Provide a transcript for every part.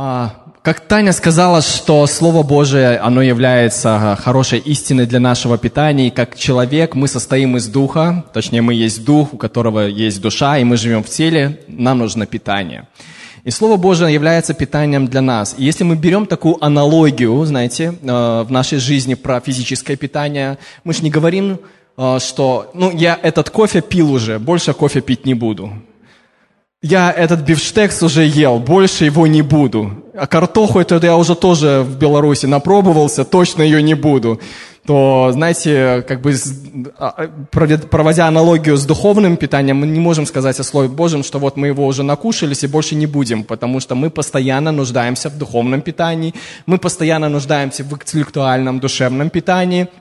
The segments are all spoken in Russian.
А, как Таня сказала, что Слово Божие, оно является хорошей истиной для нашего питания, и как человек мы состоим из духа, точнее мы есть дух, у которого есть душа, и мы живем в теле, нам нужно питание. И Слово Божие является питанием для нас. И если мы берем такую аналогию, знаете, э, в нашей жизни про физическое питание, мы же не говорим, что, ну, я этот кофе пил уже, больше кофе пить не буду я этот бифштекс уже ел, больше его не буду. А картоху это я уже тоже в Беларуси напробовался, точно ее не буду. То, знаете, как бы а, проводя аналогию с духовным питанием, мы не можем сказать о Слове Божьем, что вот мы его уже накушались и больше не будем, потому что мы постоянно нуждаемся в духовном питании, мы постоянно нуждаемся в интеллектуальном, душевном питании –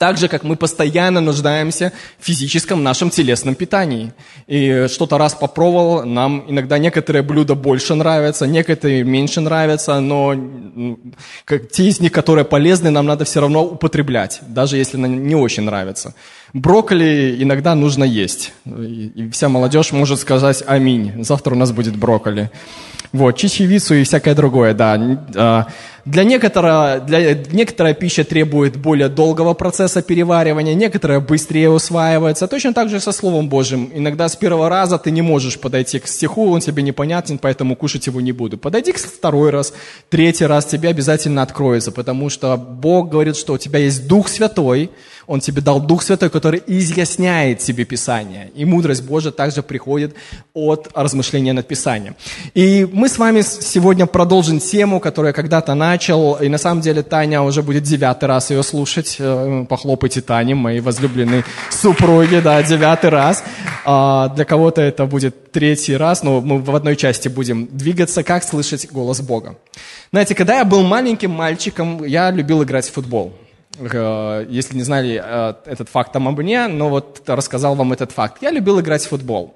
так же, как мы постоянно нуждаемся в физическом нашем телесном питании. И что-то раз попробовал, нам иногда некоторые блюда больше нравятся, некоторые меньше нравятся, но как, те из них, которые полезны, нам надо все равно употреблять, даже если не очень нравятся. Брокколи иногда нужно есть. И вся молодежь может сказать «Аминь». Завтра у нас будет брокколи. Вот, чечевицу и всякое другое, да. Для некоторого, для, некоторая пища требует более долгого процесса переваривания, некоторая быстрее усваивается. Точно так же со Словом Божьим. Иногда с первого раза ты не можешь подойти к стиху, он тебе непонятен, поэтому кушать его не буду. Подойди к второй раз, третий раз, тебе обязательно откроется, потому что Бог говорит, что у тебя есть Дух Святой, он тебе дал Дух Святой, который изъясняет тебе Писание. И мудрость Божия также приходит от размышления над Писанием. И мы с вами сегодня продолжим тему, которую я когда-то начал. И на самом деле Таня уже будет девятый раз ее слушать. Э, похлопайте Тане, моей возлюбленной супруге, да, девятый раз. А для кого-то это будет третий раз, но мы в одной части будем двигаться, как слышать голос Бога. Знаете, когда я был маленьким мальчиком, я любил играть в футбол. Э, если не знали э, этот факт там обо мне, но вот рассказал вам этот факт. Я любил играть в футбол.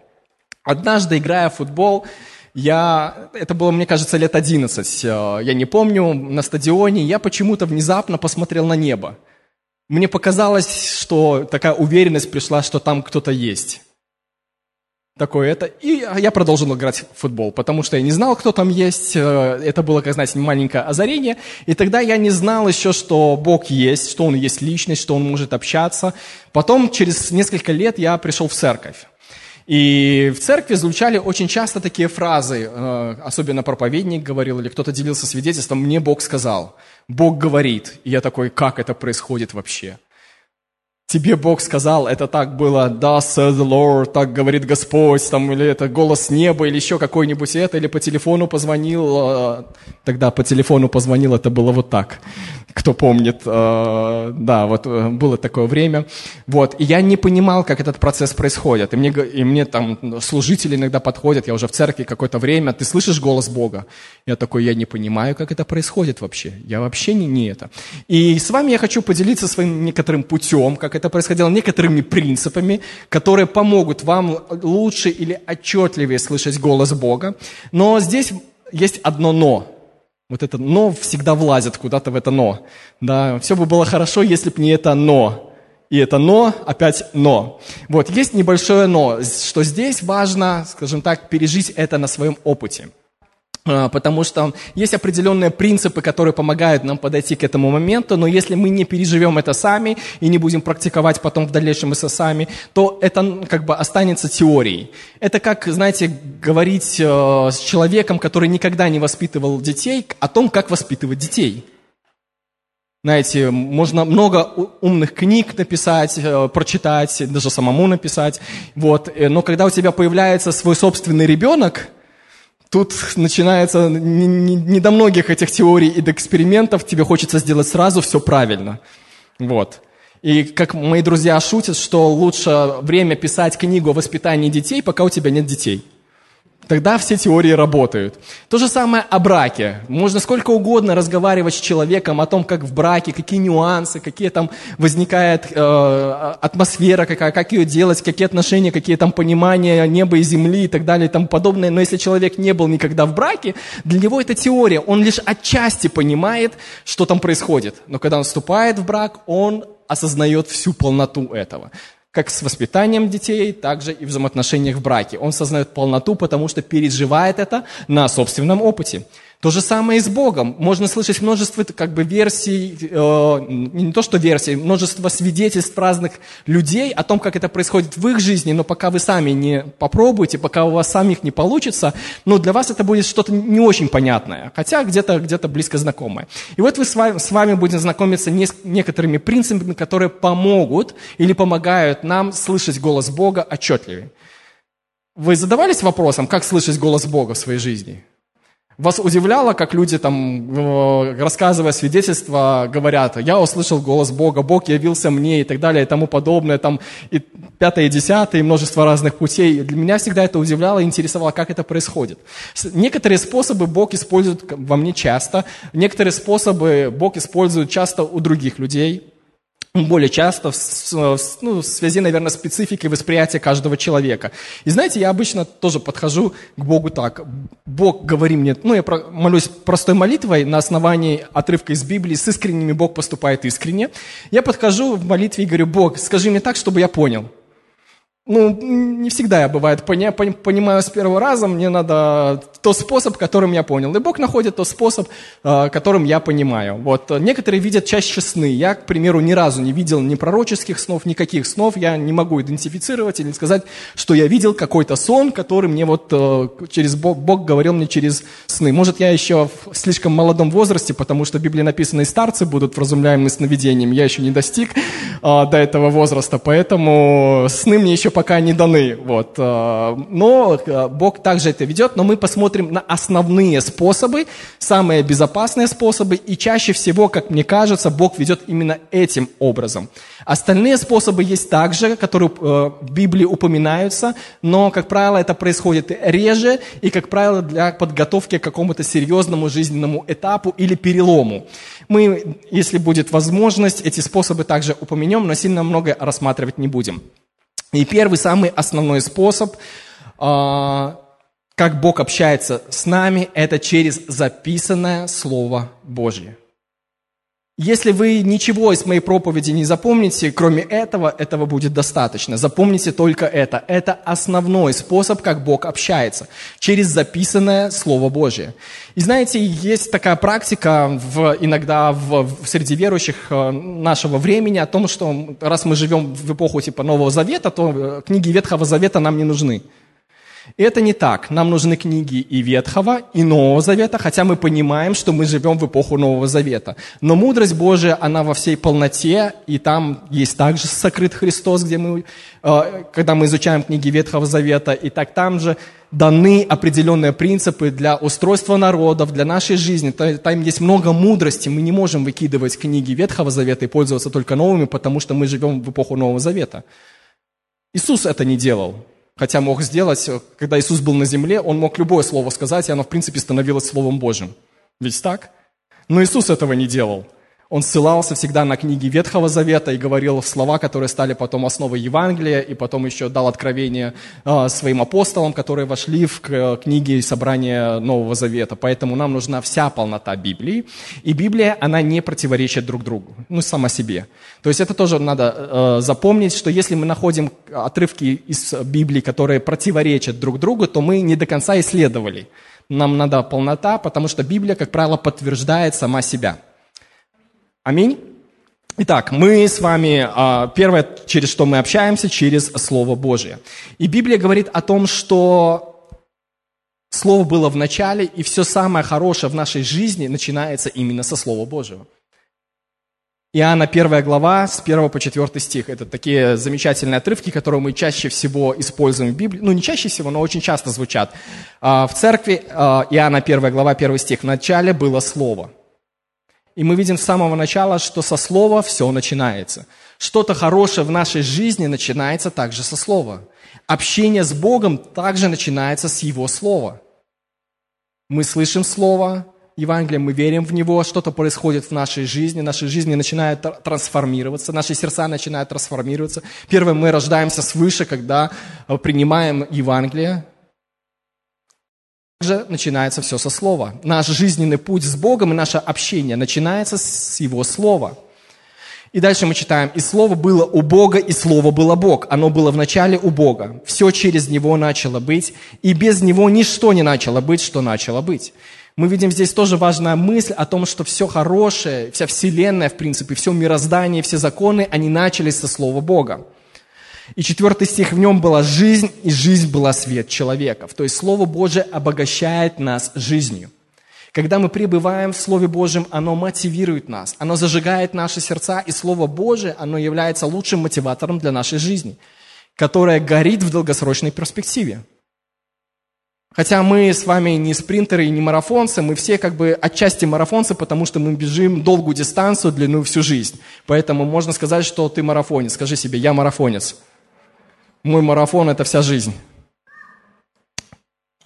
Однажды, играя в футбол, я, это было, мне кажется, лет 11, э, я не помню, на стадионе, я почему-то внезапно посмотрел на небо. Мне показалось, что такая уверенность пришла, что там кто-то есть такое это. И я продолжил играть в футбол, потому что я не знал, кто там есть. Э, это было, как знаете, маленькое озарение. И тогда я не знал еще, что Бог есть, что Он есть личность, что Он может общаться. Потом, через несколько лет, я пришел в церковь. И в церкви звучали очень часто такие фразы, э, особенно проповедник говорил, или кто-то делился свидетельством, «Мне Бог сказал». Бог говорит. И я такой, как это происходит вообще? Тебе Бог сказал, это так было, да, says the Lord, так говорит Господь, там, или это голос неба, или еще какой-нибудь это, или по телефону позвонил, а, тогда по телефону позвонил, это было вот так кто помнит, э, да, вот э, было такое время. Вот, и я не понимал, как этот процесс происходит. И мне, и мне там служители иногда подходят, я уже в церкви какое-то время, ты слышишь голос Бога? Я такой, я не понимаю, как это происходит вообще. Я вообще не, не это. И с вами я хочу поделиться своим некоторым путем, как это происходило, некоторыми принципами, которые помогут вам лучше или отчетливее слышать голос Бога. Но здесь есть одно «но». Вот это «но» всегда влазит куда-то в это «но». Да, все бы было хорошо, если бы не это «но». И это «но», опять «но». Вот, есть небольшое «но», что здесь важно, скажем так, пережить это на своем опыте – потому что есть определенные принципы, которые помогают нам подойти к этому моменту, но если мы не переживем это сами и не будем практиковать потом в дальнейшем это сами, то это как бы останется теорией. Это как, знаете, говорить э, с человеком, который никогда не воспитывал детей, о том, как воспитывать детей. Знаете, можно много умных книг написать, э, прочитать, даже самому написать. Вот. Э, но когда у тебя появляется свой собственный ребенок, Тут начинается не, не, не до многих этих теорий и до экспериментов, тебе хочется сделать сразу все правильно. Вот. И как мои друзья шутят, что лучше время писать книгу о воспитании детей, пока у тебя нет детей. Тогда все теории работают. То же самое о браке. Можно сколько угодно разговаривать с человеком о том, как в браке, какие нюансы, какие там возникает э, атмосфера, какая, как ее делать, какие отношения, какие там понимания неба и земли и так далее и тому подобное. Но если человек не был никогда в браке, для него это теория. Он лишь отчасти понимает, что там происходит. Но когда он вступает в брак, он осознает всю полноту этого как с воспитанием детей, так же и в взаимоотношениях в браке. Он сознает полноту, потому что переживает это на собственном опыте. То же самое и с Богом. Можно слышать множество как бы версий, э, не то что версий, множество свидетельств разных людей о том, как это происходит в их жизни, но пока вы сами не попробуете, пока у вас самих не получится, ну, для вас это будет что-то не очень понятное, хотя где-то где близко знакомое. И вот вы с вами, с вами будем знакомиться не с некоторыми принципами, которые помогут или помогают нам слышать голос Бога отчетливее. Вы задавались вопросом, как слышать голос Бога в своей жизни? Вас удивляло, как люди там, э, рассказывая свидетельства, говорят, я услышал голос Бога, Бог явился мне и так далее и тому подобное, там и пятое, и десятое, и множество разных путей. Для меня всегда это удивляло и интересовало, как это происходит. Некоторые способы Бог использует во мне часто, некоторые способы Бог использует часто у других людей более часто в, в, ну, в связи, наверное, с спецификой восприятия каждого человека. И знаете, я обычно тоже подхожу к Богу так. Бог, говори мне, ну, я молюсь простой молитвой на основании отрывка из Библии, с искренними Бог поступает искренне. Я подхожу в молитве и говорю, Бог, скажи мне так, чтобы я понял. Ну, не всегда я, бывает, поня, понимаю с первого раза, мне надо тот способ, которым я понял. И Бог находит тот способ, э, которым я понимаю. Вот. Некоторые видят чаще сны. Я, к примеру, ни разу не видел ни пророческих снов, никаких снов. Я не могу идентифицировать или сказать, что я видел какой-то сон, который мне вот э, через Бог, Бог говорил мне через сны. Может, я еще в слишком молодом возрасте, потому что в Библии написано, и старцы будут вразумляемы сновидением. Я еще не достиг э, до этого возраста, поэтому сны мне еще пока не даны. Вот. Э, но э, Бог также это ведет, но мы посмотрим на основные способы, самые безопасные способы, и чаще всего, как мне кажется, Бог ведет именно этим образом. Остальные способы есть также, которые э, в Библии упоминаются, но, как правило, это происходит реже и, как правило, для подготовки к какому-то серьезному жизненному этапу или перелому. Мы, если будет возможность, эти способы также упомянем, но сильно много рассматривать не будем. И первый, самый основной способ, а, как Бог общается с нами, это через записанное Слово Божье. Если вы ничего из моей проповеди не запомните, кроме этого, этого будет достаточно. Запомните только это. Это основной способ, как Бог общается, через записанное Слово Божье. И знаете, есть такая практика в, иногда в, в, среди верующих э, нашего времени о том, что раз мы живем в эпоху типа Нового Завета, то э, книги Ветхого Завета нам не нужны. Это не так. Нам нужны книги и Ветхого, и Нового Завета, хотя мы понимаем, что мы живем в эпоху Нового Завета. Но мудрость Божия, она во всей полноте, и там есть также сокрыт Христос, где мы, э, когда мы изучаем книги Ветхого Завета, и так там же даны определенные принципы для устройства народов, для нашей жизни. Там есть много мудрости. Мы не можем выкидывать книги Ветхого Завета и пользоваться только новыми, потому что мы живем в эпоху Нового Завета. Иисус это не делал. Хотя мог сделать, когда Иисус был на земле, он мог любое слово сказать, и оно, в принципе, становилось Словом Божьим. Ведь так? Но Иисус этого не делал. Он ссылался всегда на книги Ветхого Завета и говорил слова, которые стали потом основой Евангелия, и потом еще дал откровение э, своим апостолам, которые вошли в книги собрания Нового Завета. Поэтому нам нужна вся полнота Библии. И Библия, она не противоречит друг другу, ну, сама себе. То есть это тоже надо э, запомнить, что если мы находим отрывки из Библии, которые противоречат друг другу, то мы не до конца исследовали. Нам надо полнота, потому что Библия, как правило, подтверждает сама себя. Аминь. Итак, мы с вами, а, первое, через что мы общаемся, через Слово Божие. И Библия говорит о том, что Слово было в начале, и все самое хорошее в нашей жизни начинается именно со Слова Божьего. Иоанна 1 глава, с 1 по 4 стих. Это такие замечательные отрывки, которые мы чаще всего используем в Библии. Ну, не чаще всего, но очень часто звучат. А, в церкви а, Иоанна 1 глава, 1 стих. В начале было Слово. И мы видим с самого начала, что со слова все начинается. Что-то хорошее в нашей жизни начинается также со слова. Общение с Богом также начинается с Его слова. Мы слышим Слово, Евангелие, мы верим в него, что-то происходит в нашей жизни, наши жизни начинают трансформироваться, наши сердца начинают трансформироваться. Первое, мы рождаемся свыше, когда принимаем Евангелие, же начинается все со слова. Наш жизненный путь с Богом и наше общение начинается с Его слова. И дальше мы читаем, «И Слово было у Бога, и Слово было Бог. Оно было в начале у Бога. Все через Него начало быть, и без Него ничто не начало быть, что начало быть». Мы видим здесь тоже важная мысль о том, что все хорошее, вся вселенная, в принципе, все мироздание, все законы, они начались со Слова Бога. И четвертый стих, в нем была жизнь, и жизнь была свет человеков. То есть Слово Божие обогащает нас жизнью. Когда мы пребываем в Слове Божьем, оно мотивирует нас, оно зажигает наши сердца, и Слово Божие, оно является лучшим мотиватором для нашей жизни, которая горит в долгосрочной перспективе. Хотя мы с вами не спринтеры и не марафонцы, мы все как бы отчасти марафонцы, потому что мы бежим долгую дистанцию, длину всю жизнь. Поэтому можно сказать, что ты марафонец. Скажи себе, я марафонец. Мой марафон – это вся жизнь.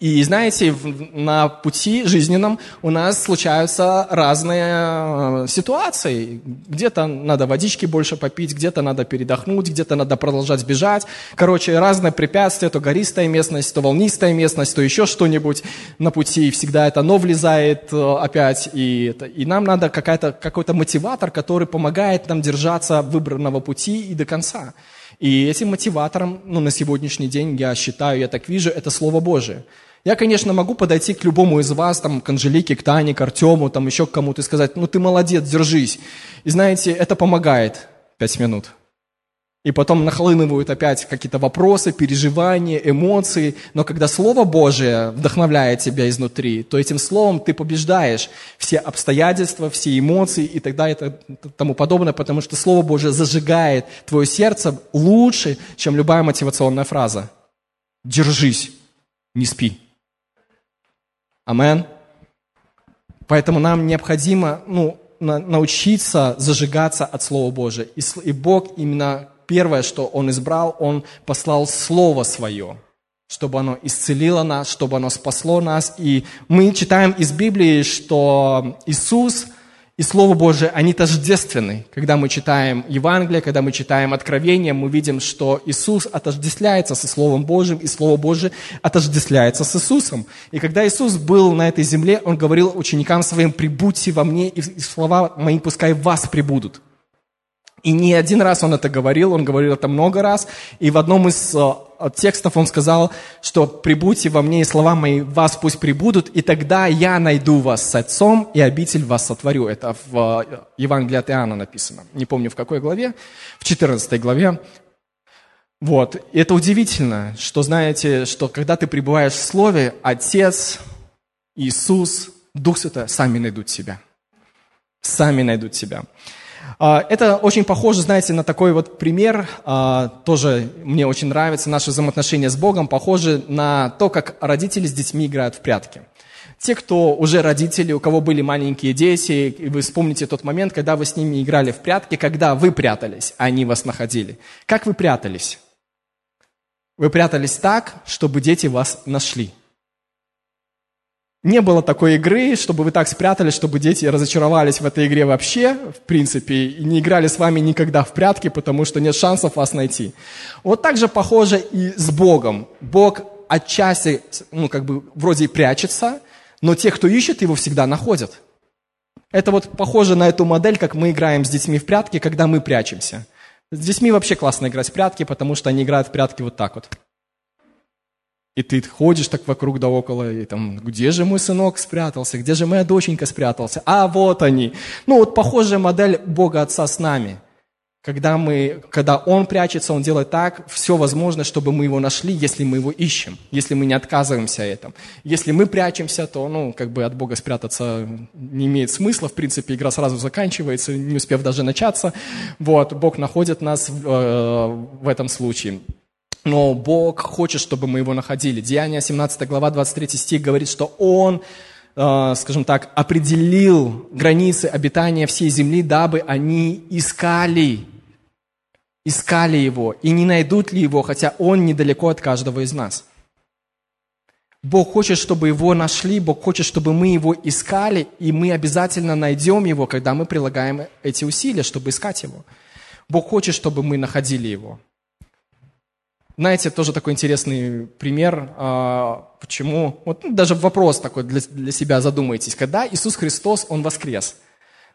И знаете, на пути жизненном у нас случаются разные э, ситуации. Где-то надо водички больше попить, где-то надо передохнуть, где-то надо продолжать бежать. Короче, разные препятствия, то гористая местность, то волнистая местность, то еще что-нибудь на пути. Всегда это оно влезает э, опять. И, и нам надо какой-то мотиватор, который помогает нам держаться выбранного пути и до конца. И этим мотиватором, ну, на сегодняшний день, я считаю, я так вижу, это Слово Божие. Я, конечно, могу подойти к любому из вас, там, к Анжелике, к Тане, к Артему, там, еще к кому-то и сказать, ну, ты молодец, держись. И знаете, это помогает пять минут. И потом нахлынывают опять какие-то вопросы, переживания, эмоции. Но когда Слово Божие вдохновляет тебя изнутри, то этим Словом ты побеждаешь все обстоятельства, все эмоции и так далее и тому подобное, потому что Слово Божие зажигает твое сердце лучше, чем любая мотивационная фраза. Держись, не спи. Амен. Поэтому нам необходимо ну, на, научиться зажигаться от Слова Божия. И, и Бог именно первое, что Он избрал, Он послал Слово Свое, чтобы оно исцелило нас, чтобы оно спасло нас. И мы читаем из Библии, что Иисус – и Слово Божие, они тождественны. Когда мы читаем Евангелие, когда мы читаем Откровение, мы видим, что Иисус отождествляется со Словом Божьим, и Слово Божие отождествляется с Иисусом. И когда Иисус был на этой земле, Он говорил ученикам своим, «Прибудьте во мне, и слова мои пускай в вас прибудут». И не один раз он это говорил, он говорил это много раз. И в одном из э, текстов он сказал, что «прибудьте во мне, и слова мои вас пусть прибудут, и тогда я найду вас с Отцом, и обитель вас сотворю». Это в э, Евангелии от Иоанна написано. Не помню в какой главе, в 14 главе. Вот. И это удивительно, что знаете, что когда ты пребываешь в Слове, Отец, Иисус, Дух Святой сами найдут себя. Сами найдут себя. А, это очень похоже, знаете, на такой вот пример, а, тоже мне очень нравится, наши взаимоотношения с Богом похожи на то, как родители с детьми играют в прятки. Те, кто уже родители, у кого были маленькие дети, и вы вспомните тот момент, когда вы с ними играли в прятки, когда вы прятались, а они вас находили. Как вы прятались? Вы прятались так, чтобы дети вас нашли. Не было такой игры, чтобы вы так спрятались, чтобы дети разочаровались в этой игре вообще, в принципе, и не играли с вами никогда в прятки, потому что нет шансов вас найти. Вот так же похоже и с Богом. Бог отчасти, ну, как бы, вроде и прячется, но те, кто ищет его, всегда находят. Это вот похоже на эту модель, как мы играем с детьми в прятки, когда мы прячемся. С детьми вообще классно играть в прятки, потому что они играют в прятки вот так вот. И ты ходишь так вокруг да около, и там, где же мой сынок спрятался, где же моя доченька спрятался? А вот они. Ну вот похожая модель Бога Отца с нами. Когда, мы, когда Он прячется, Он делает так, все возможно, чтобы мы Его нашли, если мы Его ищем, если мы не отказываемся этом. Если мы прячемся, то, ну, как бы от Бога спрятаться не имеет смысла, в принципе, игра сразу заканчивается, не успев даже начаться. Вот, Бог находит нас в, э, в этом случае но Бог хочет, чтобы мы его находили. Деяние 17 глава 23 стих говорит, что Он, э, скажем так, определил границы обитания всей земли, дабы они искали, искали Его, и не найдут ли Его, хотя Он недалеко от каждого из нас. Бог хочет, чтобы Его нашли, Бог хочет, чтобы мы Его искали, и мы обязательно найдем Его, когда мы прилагаем эти усилия, чтобы искать Его. Бог хочет, чтобы мы находили Его. Знаете, тоже такой интересный пример, а, почему, вот ну, даже вопрос такой для, для себя задумайтесь, когда Иисус Христос, Он воскрес,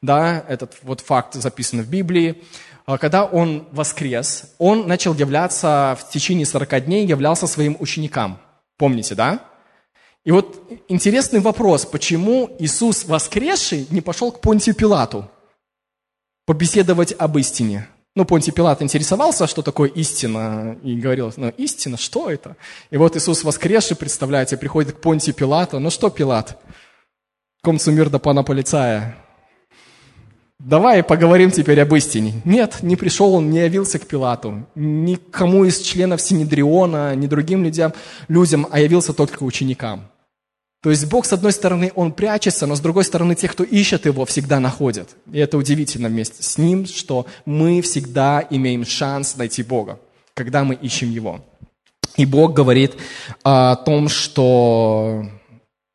да, этот вот факт записан в Библии, а, когда Он воскрес, Он начал являться в течение 40 дней, являлся своим ученикам, помните, да? И вот интересный вопрос, почему Иисус воскресший не пошел к Понтию Пилату побеседовать об истине? Ну, Понтий Пилат интересовался, что такое истина, и говорил, ну, истина, что это? И вот Иисус воскресший, представляете, приходит к Понтию Пилату. Ну что, Пилат, комцу мир да пана полицая, давай поговорим теперь об истине. Нет, не пришел он, не явился к Пилату, никому из членов Синедриона, ни другим людям, людям, а явился только ученикам. То есть Бог, с одной стороны, Он прячется, но с другой стороны, те, кто ищет Его, всегда находят. И это удивительно вместе с Ним, что мы всегда имеем шанс найти Бога, когда мы ищем Его. И Бог говорит о том, что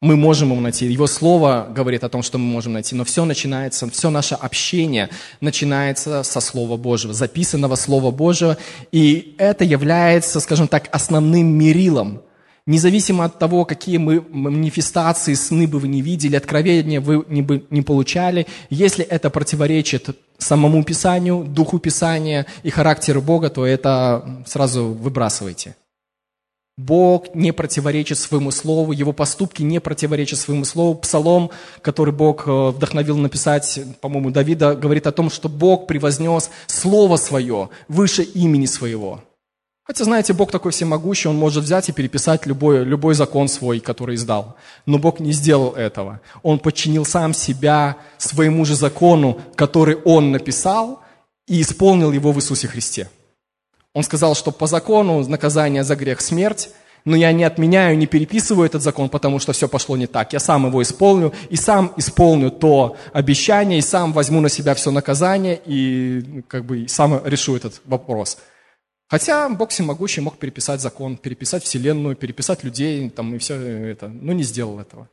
мы можем его найти. Его слово говорит о том, что мы можем найти. Но все начинается, все наше общение начинается со Слова Божьего, записанного Слова Божьего. И это является, скажем так, основным мерилом Независимо от того, какие мы манифестации, сны бы вы не видели, откровения вы не, бы, не получали, если это противоречит самому Писанию, Духу Писания и характеру Бога, то это сразу выбрасывайте. Бог не противоречит своему слову, его поступки не противоречат своему слову. Псалом, который Бог э, вдохновил написать, по-моему, Давида, говорит о том, что Бог превознес слово свое выше имени своего. Хотя, знаете, Бог такой всемогущий, Он может взять и переписать любой, любой закон свой, который издал. Но Бог не сделал этого. Он подчинил сам себя своему же закону, который Он написал, и исполнил его в Иисусе Христе. Он сказал, что по закону наказание за грех – смерть, но я не отменяю, не переписываю этот закон, потому что все пошло не так. Я сам его исполню, и сам исполню то обещание, и сам возьму на себя все наказание, и как бы сам решу этот вопрос – Хотя Бог всемогущий мог переписать закон, переписать Вселенную, переписать людей там, и все это, но не сделал этого.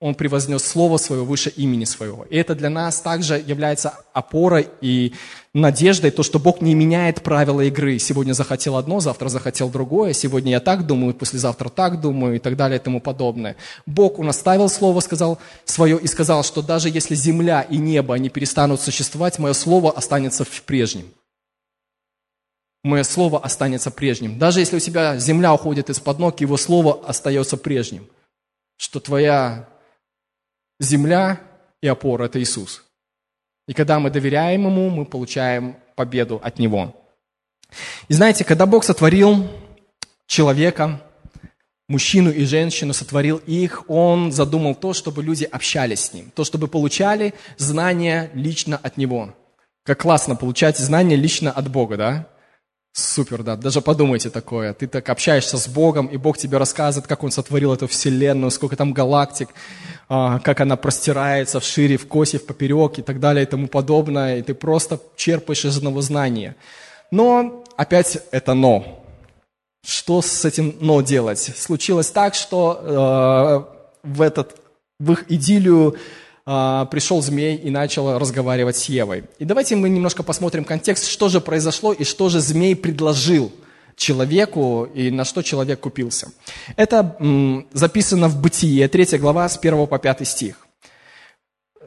Он превознес Слово Свое выше имени Своего. И это для нас также является опорой и надеждой, то, что Бог не меняет правила игры. Сегодня захотел одно, завтра захотел другое, сегодня я так думаю, послезавтра так думаю и так далее и тому подобное. Бог, Он оставил Слово, сказал свое и сказал, что даже если земля и небо, они перестанут существовать, мое Слово останется в прежнем мое слово останется прежним. Даже если у тебя земля уходит из-под ног, его слово остается прежним. Что твоя земля и опора – это Иисус. И когда мы доверяем Ему, мы получаем победу от Него. И знаете, когда Бог сотворил человека, мужчину и женщину, сотворил их, Он задумал то, чтобы люди общались с Ним, то, чтобы получали знания лично от Него. Как классно получать знания лично от Бога, да? Супер, да. Даже подумайте такое. Ты так общаешься с Богом, и Бог тебе рассказывает, как Он сотворил эту вселенную, сколько там галактик, а, как она простирается в шире, в косе, в поперек и так далее и тому подобное. И ты просто черпаешь из одного знания. Но опять это но. Что с этим но делать? Случилось так, что э, в, этот, в их идиллию а, пришел змей и начал разговаривать с Евой. И давайте мы немножко посмотрим контекст, что же произошло и что же змей предложил человеку и на что человек купился. Это записано в Бытие, 3 глава, с 1 по 5 стих.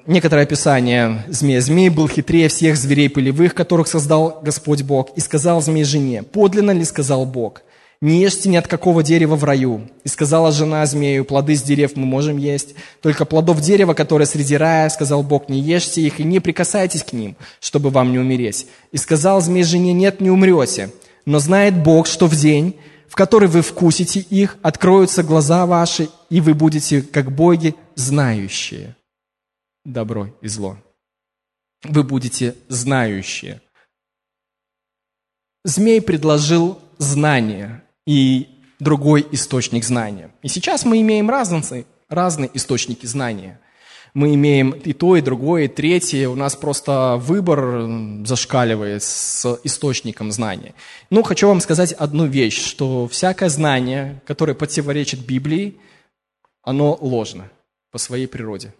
Некоторое описание змея. Змей был хитрее всех зверей полевых, которых создал Господь Бог, и сказал змей жене, подлинно ли сказал Бог – не ешьте ни от какого дерева в раю. И сказала жена змею, плоды с дерев мы можем есть, только плодов дерева, которое среди рая, сказал Бог, не ешьте их и не прикасайтесь к ним, чтобы вам не умереть. И сказал змей жене, нет, не умрете, но знает Бог, что в день, в который вы вкусите их, откроются глаза ваши, и вы будете, как боги, знающие добро и зло. Вы будете знающие. Змей предложил знание, и другой источник знания. И сейчас мы имеем разные, разные источники знания. Мы имеем и то, и другое, и третье. У нас просто выбор зашкаливает с источником знания. Но хочу вам сказать одну вещь, что всякое знание, которое противоречит Библии, оно ложно по своей природе.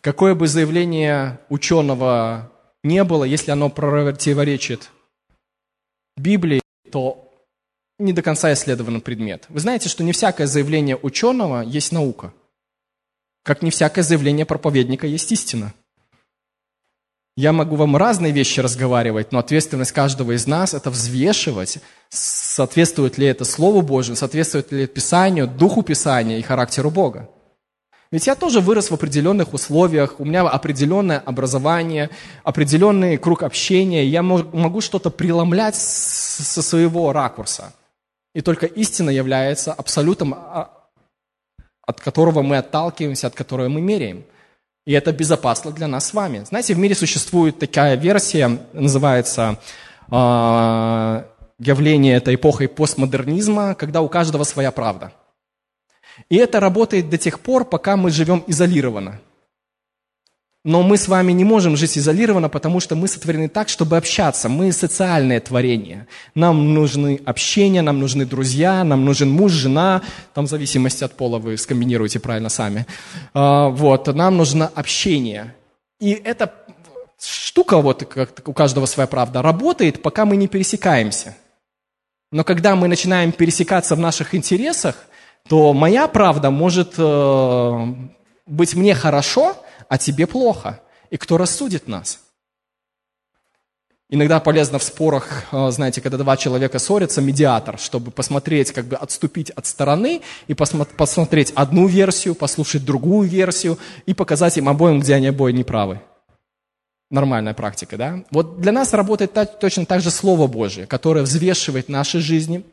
Какое бы заявление ученого не было, если оно противоречит Библии, то не до конца исследован предмет. Вы знаете, что не всякое заявление ученого есть наука. Как не всякое заявление проповедника есть истина. Я могу вам разные вещи разговаривать, но ответственность каждого из нас – это взвешивать, соответствует ли это Слову Божьему, соответствует ли Писанию, Духу Писания и характеру Бога. Ведь я тоже вырос в определенных условиях, у меня определенное образование, определенный круг общения, я могу что-то преломлять со своего ракурса. И только истина является абсолютом, а, от которого мы отталкиваемся, от которого мы меряем. И это безопасно для нас с вами. Знаете, в мире существует такая версия, называется э, явление этой эпохой постмодернизма, когда у каждого своя правда – и это работает до тех пор, пока мы живем изолированно. Но мы с вами не можем жить изолированно, потому что мы сотворены так, чтобы общаться. Мы социальное творение. Нам нужны общения, нам нужны друзья, нам нужен муж, жена. Там в зависимости от пола вы скомбинируете правильно сами. А, вот, нам нужно общение. И эта штука, вот как у каждого своя правда, работает, пока мы не пересекаемся. Но когда мы начинаем пересекаться в наших интересах, то моя правда может э, быть мне хорошо, а тебе плохо. И кто рассудит нас? Иногда полезно в спорах, э, знаете, когда два человека ссорятся, медиатор, чтобы посмотреть, как бы отступить от стороны и посмотреть одну версию, послушать другую версию и показать им обоим, где они обои неправы. Нормальная практика, да? Вот для нас работает точно так же Слово Божье, которое взвешивает наши жизни,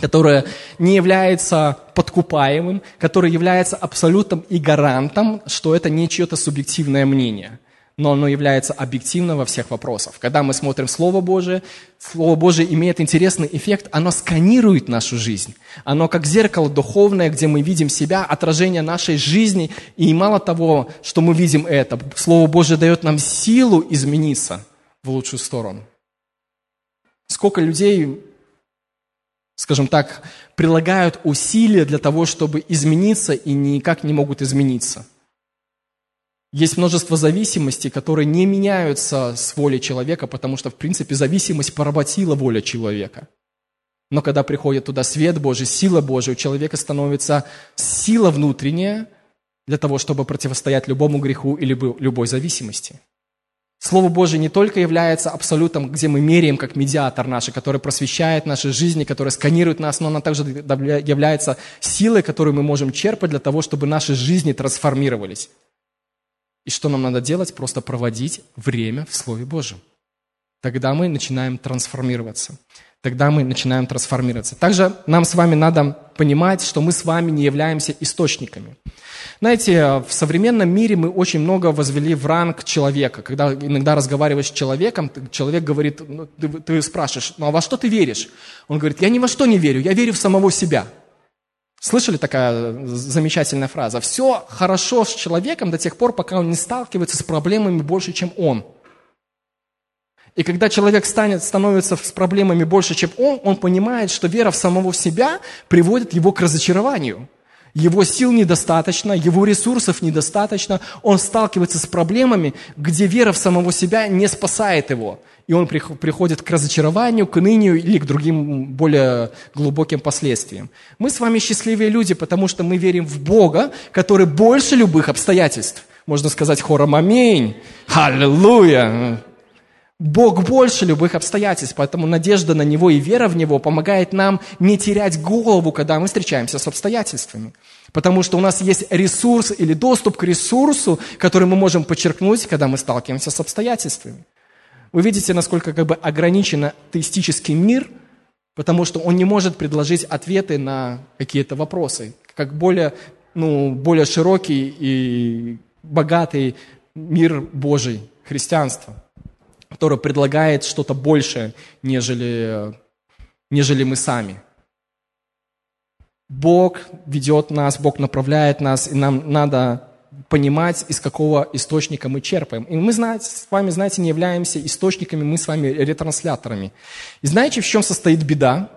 которое не является подкупаемым, которое является абсолютом и гарантом, что это не чье-то субъективное мнение, но оно является объективным во всех вопросах. Когда мы смотрим Слово Божие, Слово Божие имеет интересный эффект, оно сканирует нашу жизнь. Оно как зеркало духовное, где мы видим себя, отражение нашей жизни, и мало того, что мы видим это, Слово Божие дает нам силу измениться в лучшую сторону. Сколько людей скажем так, прилагают усилия для того, чтобы измениться и никак не могут измениться. Есть множество зависимостей, которые не меняются с волей человека, потому что, в принципе, зависимость поработила воля человека. Но когда приходит туда свет Божий, сила Божия, у человека становится сила внутренняя для того, чтобы противостоять любому греху или любой зависимости. Слово Божие не только является абсолютом, где мы меряем как медиатор наш, который просвещает наши жизни, который сканирует нас, но оно также является силой, которую мы можем черпать для того, чтобы наши жизни трансформировались. И что нам надо делать? Просто проводить время в Слове Божьем. Тогда мы начинаем трансформироваться тогда мы начинаем трансформироваться. Также нам с вами надо понимать, что мы с вами не являемся источниками. Знаете, в современном мире мы очень много возвели в ранг человека. Когда иногда разговариваешь с человеком, человек говорит, ну, ты, ты спрашиваешь, ну а во что ты веришь? Он говорит, я ни во что не верю, я верю в самого себя. Слышали такая замечательная фраза? Все хорошо с человеком до тех пор, пока он не сталкивается с проблемами больше, чем он. И когда человек станет, становится с проблемами больше, чем он, он понимает, что вера в самого себя приводит его к разочарованию. Его сил недостаточно, его ресурсов недостаточно, он сталкивается с проблемами, где вера в самого себя не спасает его. И он приходит к разочарованию, к нынию или к другим более глубоким последствиям. Мы с вами счастливые люди, потому что мы верим в Бога, который больше любых обстоятельств. Можно сказать хором «Аминь», «Аллилуйя». Бог больше любых обстоятельств, поэтому надежда на Него и вера в Него помогает нам не терять голову, когда мы встречаемся с обстоятельствами. Потому что у нас есть ресурс или доступ к ресурсу, который мы можем подчеркнуть, когда мы сталкиваемся с обстоятельствами. Вы видите, насколько как бы ограничен теистический мир, потому что он не может предложить ответы на какие-то вопросы. Как более, ну, более широкий и богатый мир Божий, христианство – которая предлагает что-то большее, нежели, нежели мы сами. Бог ведет нас, Бог направляет нас, и нам надо понимать, из какого источника мы черпаем. И мы знаете, с вами, знаете, не являемся источниками, мы с вами ретрансляторами. И знаете, в чем состоит беда?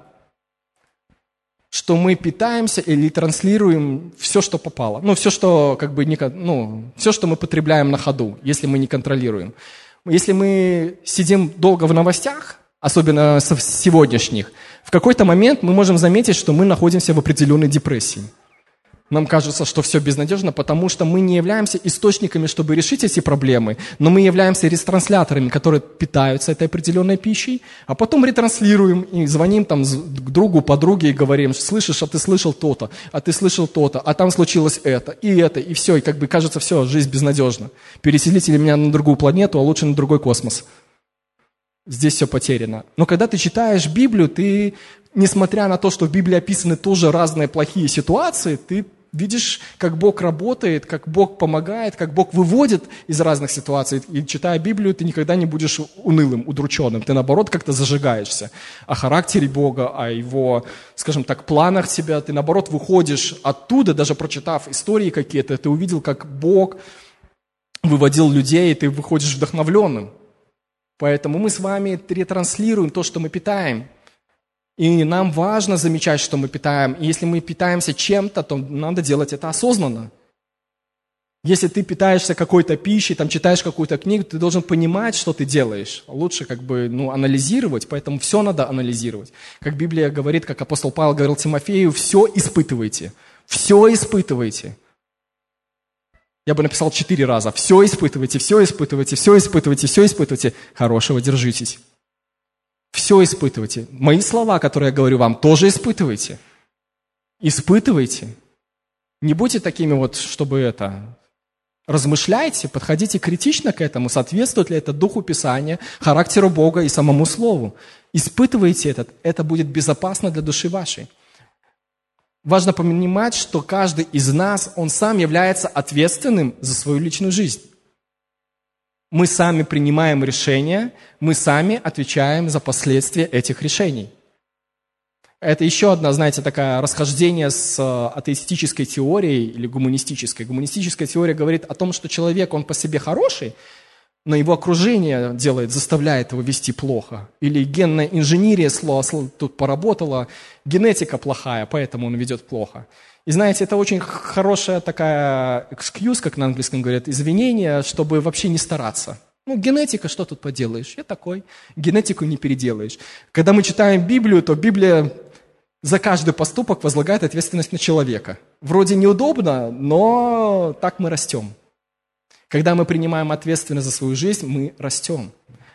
Что мы питаемся или транслируем все, что попало. Ну, все, что, как бы, ну, все, что мы потребляем на ходу, если мы не контролируем. Если мы сидим долго в новостях, особенно сегодняшних, в какой-то момент мы можем заметить, что мы находимся в определенной депрессии. Нам кажется, что все безнадежно, потому что мы не являемся источниками, чтобы решить эти проблемы, но мы являемся ретрансляторами, которые питаются этой определенной пищей, а потом ретранслируем и звоним там к другу, подруге и говорим, слышишь, а ты слышал то-то, а ты слышал то-то, а там случилось это, и это, и все, и как бы кажется, все, жизнь безнадежна. Переселите меня на другую планету, а лучше на другой космос. Здесь все потеряно. Но когда ты читаешь Библию, ты, несмотря на то, что в Библии описаны тоже разные плохие ситуации, ты видишь, как Бог работает, как Бог помогает, как Бог выводит из разных ситуаций. И читая Библию, ты никогда не будешь унылым, удрученным. Ты, наоборот, как-то зажигаешься о характере Бога, о Его, скажем так, планах тебя. Ты, наоборот, выходишь оттуда, даже прочитав истории какие-то, ты увидел, как Бог выводил людей, и ты выходишь вдохновленным. Поэтому мы с вами ретранслируем то, что мы питаем – и нам важно замечать, что мы питаем. И если мы питаемся чем-то, то надо делать это осознанно. Если ты питаешься какой-то пищей, там читаешь какую-то книгу, ты должен понимать, что ты делаешь. Лучше как бы ну, анализировать, поэтому все надо анализировать. Как Библия говорит, как апостол Павел говорил Тимофею, все испытывайте. Все испытывайте. Я бы написал четыре раза. Все испытывайте, все испытывайте, все испытывайте, все испытывайте. Хорошего держитесь. Все испытывайте. Мои слова, которые я говорю вам, тоже испытывайте. Испытывайте. Не будьте такими вот, чтобы это... Размышляйте, подходите критично к этому, соответствует ли это Духу Писания, характеру Бога и самому Слову. Испытывайте это, это будет безопасно для души вашей. Важно понимать, что каждый из нас, он сам является ответственным за свою личную жизнь. Мы сами принимаем решения, мы сами отвечаем за последствия этих решений. Это еще одно, знаете, такое расхождение с э, атеистической теорией или гуманистической. Гуманистическая теория говорит о том, что человек, он по себе хороший, но его окружение делает, заставляет его вести плохо. Или генная инженерия тут поработала, генетика плохая, поэтому он ведет плохо. И знаете, это очень хорошая такая excuse, как на английском говорят, извинение, чтобы вообще не стараться. Ну, генетика, что тут поделаешь? Я такой. Генетику не переделаешь. Когда мы читаем Библию, то Библия за каждый поступок возлагает ответственность на человека. Вроде неудобно, но так мы растем. Когда мы принимаем ответственность за свою жизнь, мы растем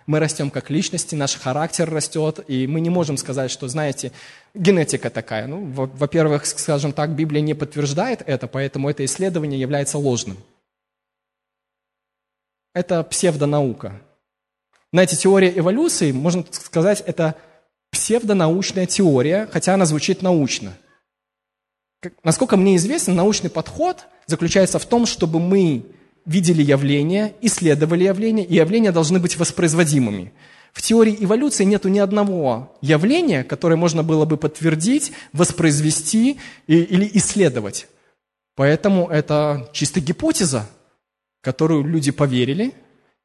мы растем как личности, наш характер растет, и мы не можем сказать, что, знаете, генетика такая. Ну, во-первых, скажем так, Библия не подтверждает это, поэтому это исследование является ложным. Это псевдонаука. Знаете, теория эволюции, можно сказать, это псевдонаучная теория, хотя она звучит научно. Насколько мне известно, научный подход заключается в том, чтобы мы видели явления, исследовали явления, и явления должны быть воспроизводимыми. В теории эволюции нет ни одного явления, которое можно было бы подтвердить, воспроизвести или исследовать. Поэтому это чисто гипотеза, которую люди поверили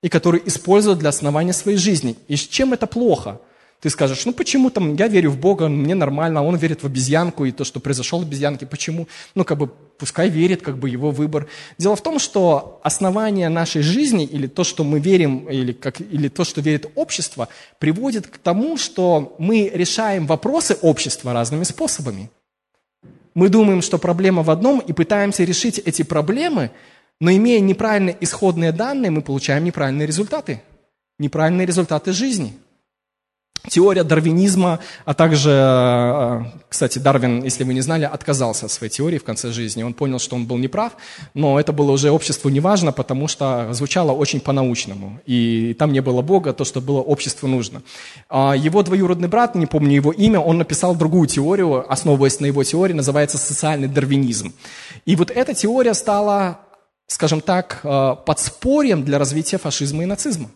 и которую используют для основания своей жизни. И с чем это плохо? Ты скажешь, ну почему там, я верю в Бога, мне нормально, а он верит в обезьянку и то, что произошло в обезьянке, почему? Ну как бы пускай верит, как бы его выбор. Дело в том, что основание нашей жизни или то, что мы верим, или, как, или то, что верит общество, приводит к тому, что мы решаем вопросы общества разными способами. Мы думаем, что проблема в одном и пытаемся решить эти проблемы, но имея неправильные исходные данные, мы получаем неправильные результаты. Неправильные результаты жизни – Теория дарвинизма, а также, э, кстати, Дарвин, если вы не знали, отказался от своей теории в конце жизни. Он понял, что он был неправ, но это было уже обществу неважно, потому что звучало очень по-научному. И там не было Бога, то, что было обществу нужно. А его двоюродный брат, не помню его имя, он написал другую теорию, основываясь на его теории, называется социальный дарвинизм. И вот эта теория стала, скажем так, э, подспорьем для развития фашизма и нацизма.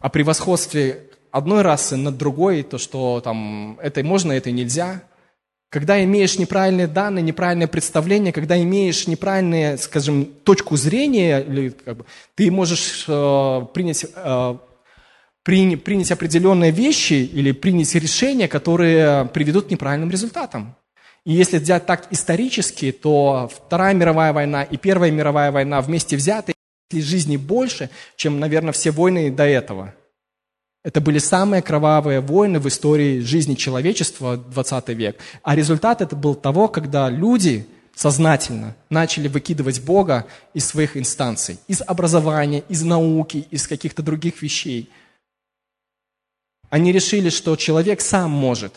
О превосходстве одной расы над другой, то, что там это можно, это нельзя. Когда имеешь неправильные данные, неправильное представление, когда имеешь неправильную, скажем, точку зрения, или, как бы, ты можешь э, принять, э, при, принять определенные вещи или принять решения, которые приведут к неправильным результатам. И если взять так исторически, то Вторая мировая война и Первая мировая война вместе взятые жизни больше, чем, наверное, все войны до этого. Это были самые кровавые войны в истории жизни человечества 20 век. А результат это был того, когда люди сознательно начали выкидывать Бога из своих инстанций, из образования, из науки, из каких-то других вещей. Они решили, что человек сам может,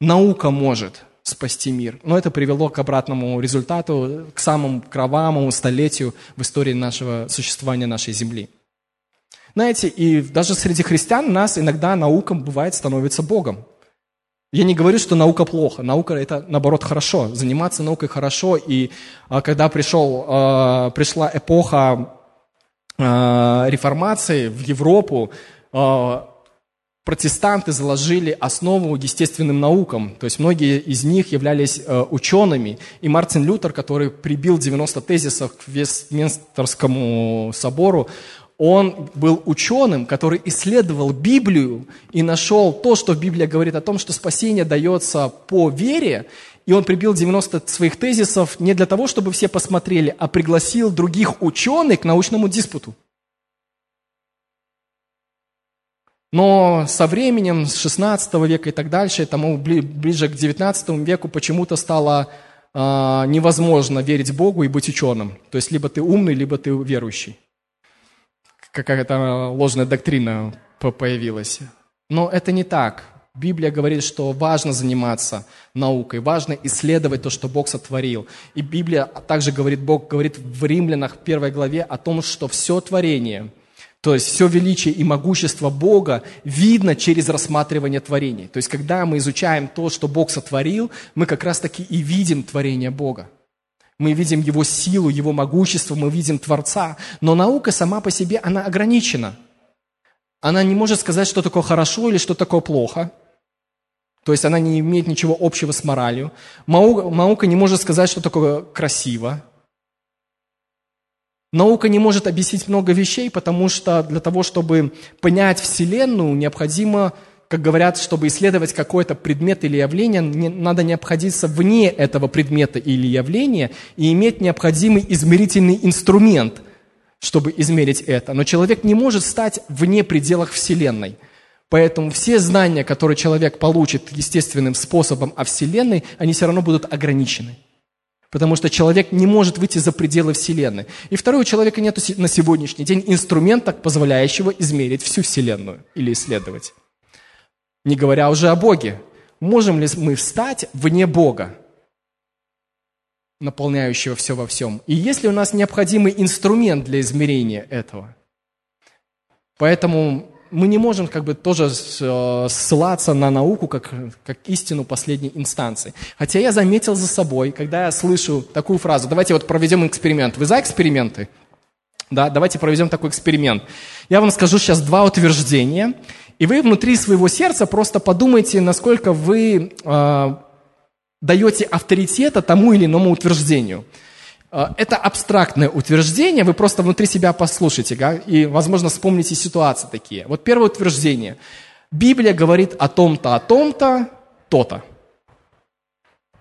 наука может спасти мир. Но это привело к обратному результату, к самому кровавому столетию в истории нашего существования нашей Земли. Знаете, и даже среди христиан нас иногда наука бывает становится Богом. Я не говорю, что наука плохо. Наука это наоборот хорошо. Заниматься наукой хорошо. И а, когда пришел, а, пришла эпоха а, реформации в Европу, протестанты заложили основу естественным наукам. То есть многие из них являлись э, учеными. И Мартин Лютер, который прибил 90 тезисов к Вестминстерскому собору, он был ученым, который исследовал Библию и нашел то, что Библия говорит о том, что спасение дается по вере, и он прибил 90 своих тезисов не для того, чтобы все посмотрели, а пригласил других ученых к научному диспуту. Но со временем, с 16 века и так дальше, тому ближе к 19 веку почему-то стало э, невозможно верить Богу и быть ученым. То есть либо ты умный, либо ты верующий. Какая-то ложная доктрина появилась. Но это не так. Библия говорит, что важно заниматься наукой, важно исследовать то, что Бог сотворил. И Библия также говорит, Бог говорит в Римлянах, первой главе, о том, что все творение – то есть все величие и могущество Бога видно через рассматривание творений. То есть когда мы изучаем то, что Бог сотворил, мы как раз таки и видим творение Бога. Мы видим Его силу, Его могущество, мы видим Творца. Но наука сама по себе, она ограничена. Она не может сказать, что такое хорошо или что такое плохо. То есть она не имеет ничего общего с моралью. Наука не может сказать, что такое красиво. Наука не может объяснить много вещей, потому что для того, чтобы понять Вселенную, необходимо, как говорят, чтобы исследовать какой-то предмет или явление, надо необходиться вне этого предмета или явления и иметь необходимый измерительный инструмент, чтобы измерить это. Но человек не может стать вне пределах Вселенной. Поэтому все знания, которые человек получит естественным способом о Вселенной, они все равно будут ограничены. Потому что человек не может выйти за пределы Вселенной. И второе, у человека нет на сегодняшний день инструмента, позволяющего измерить всю Вселенную или исследовать. Не говоря уже о Боге. Можем ли мы встать вне Бога, наполняющего все во всем? И есть ли у нас необходимый инструмент для измерения этого? Поэтому мы не можем как бы тоже э, ссылаться на науку как, как истину последней инстанции. Хотя я заметил за собой, когда я слышу такую фразу, давайте вот проведем эксперимент. Вы за эксперименты? Да, давайте проведем такой эксперимент. Я вам скажу сейчас два утверждения, и вы внутри своего сердца просто подумайте, насколько вы э, даете авторитета тому или иному утверждению. А, это абстрактное утверждение, вы просто внутри себя послушайте, да, и, возможно, вспомните ситуации такие. Вот первое утверждение. Библия говорит о том-то, о том-то, то-то.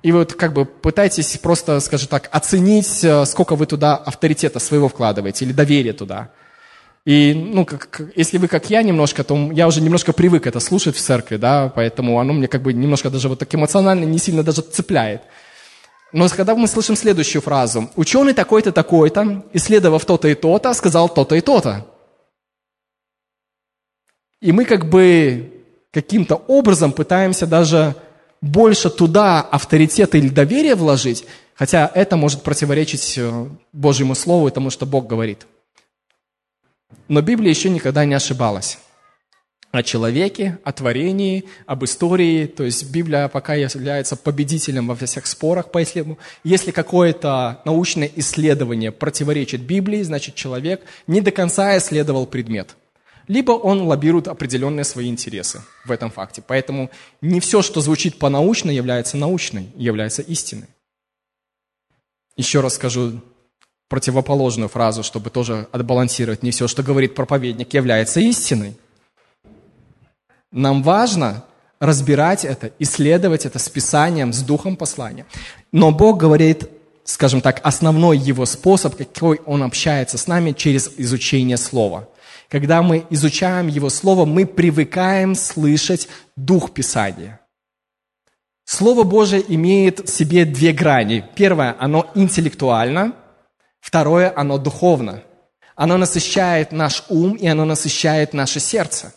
И вот как бы пытайтесь просто, скажем так, оценить, э, сколько вы туда авторитета своего вкладываете или доверия туда. И, ну, как, если вы как я немножко, то я уже немножко привык это слушать в церкви, да, поэтому оно мне как бы немножко даже вот так эмоционально не сильно даже цепляет. Но когда мы слышим следующую фразу, ученый такой-то, такой-то, исследовав то-то и то-то, сказал то-то и то-то. И мы как бы каким-то образом пытаемся даже больше туда авторитета или доверия вложить, хотя это может противоречить э, Божьему Слову и тому, что Бог говорит. Но Библия еще никогда не ошибалась о человеке, о творении, об истории. То есть Библия пока является победителем во всех спорах по исследованию. Если какое-то научное исследование противоречит Библии, значит человек не до конца исследовал предмет. Либо он лоббирует определенные свои интересы в этом факте. Поэтому не все, что звучит по-научно, является научной, является истиной. Еще раз скажу противоположную фразу, чтобы тоже отбалансировать. Не все, что говорит проповедник, является истиной. Нам важно разбирать это, исследовать это с Писанием, с Духом послания. Но Бог говорит, скажем так, основной его способ, какой он общается с нами, через изучение Слова. Когда мы изучаем Его Слово, мы привыкаем слышать Дух Писания. Слово Божие имеет в себе две грани. Первое, оно интеллектуально. Второе, оно духовно. Оно насыщает наш ум, и оно насыщает наше сердце.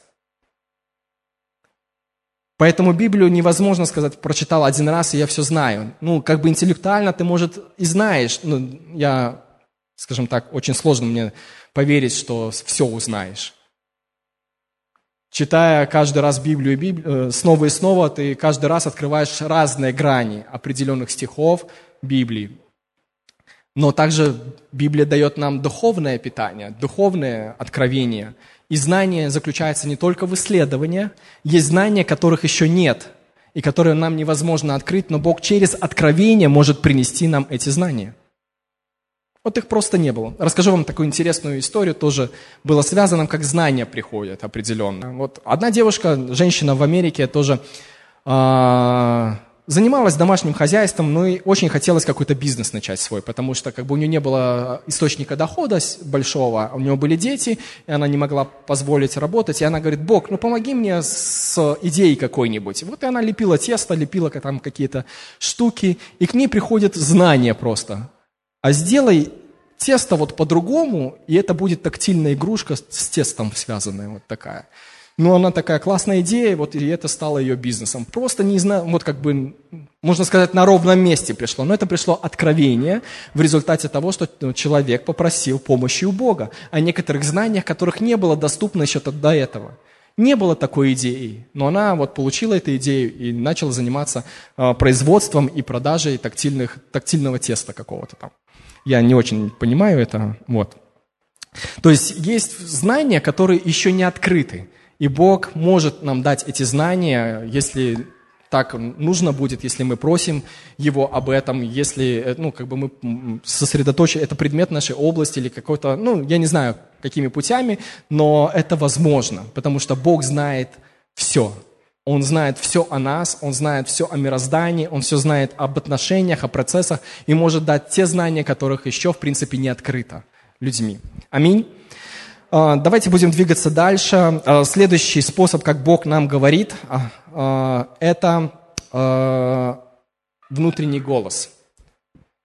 Поэтому Библию невозможно сказать, прочитал один раз, и я все знаю. Ну, как бы интеллектуально ты, может, и знаешь. Ну, я, скажем так, очень сложно мне поверить, что все узнаешь. Читая каждый раз Библию, Библию э, снова и снова, ты каждый раз открываешь разные грани определенных стихов Библии. Но также Библия дает нам духовное питание, духовное откровение. И знание заключается не только в исследовании, есть знания, которых еще нет, и которые нам невозможно открыть, но Бог через откровение может принести нам эти знания. Вот их просто не было. Расскажу вам такую интересную историю, тоже было связано, как знания приходят определенно. Вот одна девушка, женщина в Америке, тоже э, занималась домашним хозяйством, но и очень хотелось какой-то бизнес начать свой, потому что как бы у нее не было источника дохода большого, у нее были дети, и она не могла позволить работать, и она говорит, Бог, ну помоги мне с идеей какой-нибудь. Вот и она лепила тесто, лепила там какие-то штуки, и к ней приходит знание просто а сделай тесто вот по-другому, и это будет тактильная игрушка с тестом связанная вот такая. Ну, она такая классная идея, вот и это стало ее бизнесом. Просто не знаю, вот как бы, можно сказать, на ровном месте пришло. Но это пришло откровение в результате того, что ну, человек попросил помощи у Бога о некоторых знаниях, которых не было доступно еще до этого. Не было такой идеи, но она вот получила эту идею и начала заниматься э, производством и продажей тактильных, тактильного теста какого-то там. Я не очень понимаю это. Вот. То есть есть знания, которые еще не открыты. И Бог может нам дать эти знания, если так нужно будет, если мы просим Его об этом, если э, ну, как бы мы сосредоточим, это предмет нашей области или какой-то, ну, я не знаю, какими путями, но это возможно, потому что Бог знает все. Он знает все о нас, Он знает все о мироздании, Он все знает об отношениях, о процессах и может дать те знания, которых еще, в принципе, не открыто людьми. Аминь. А, давайте будем двигаться дальше. А, следующий способ, как Бог нам говорит, а, это внутренний голос.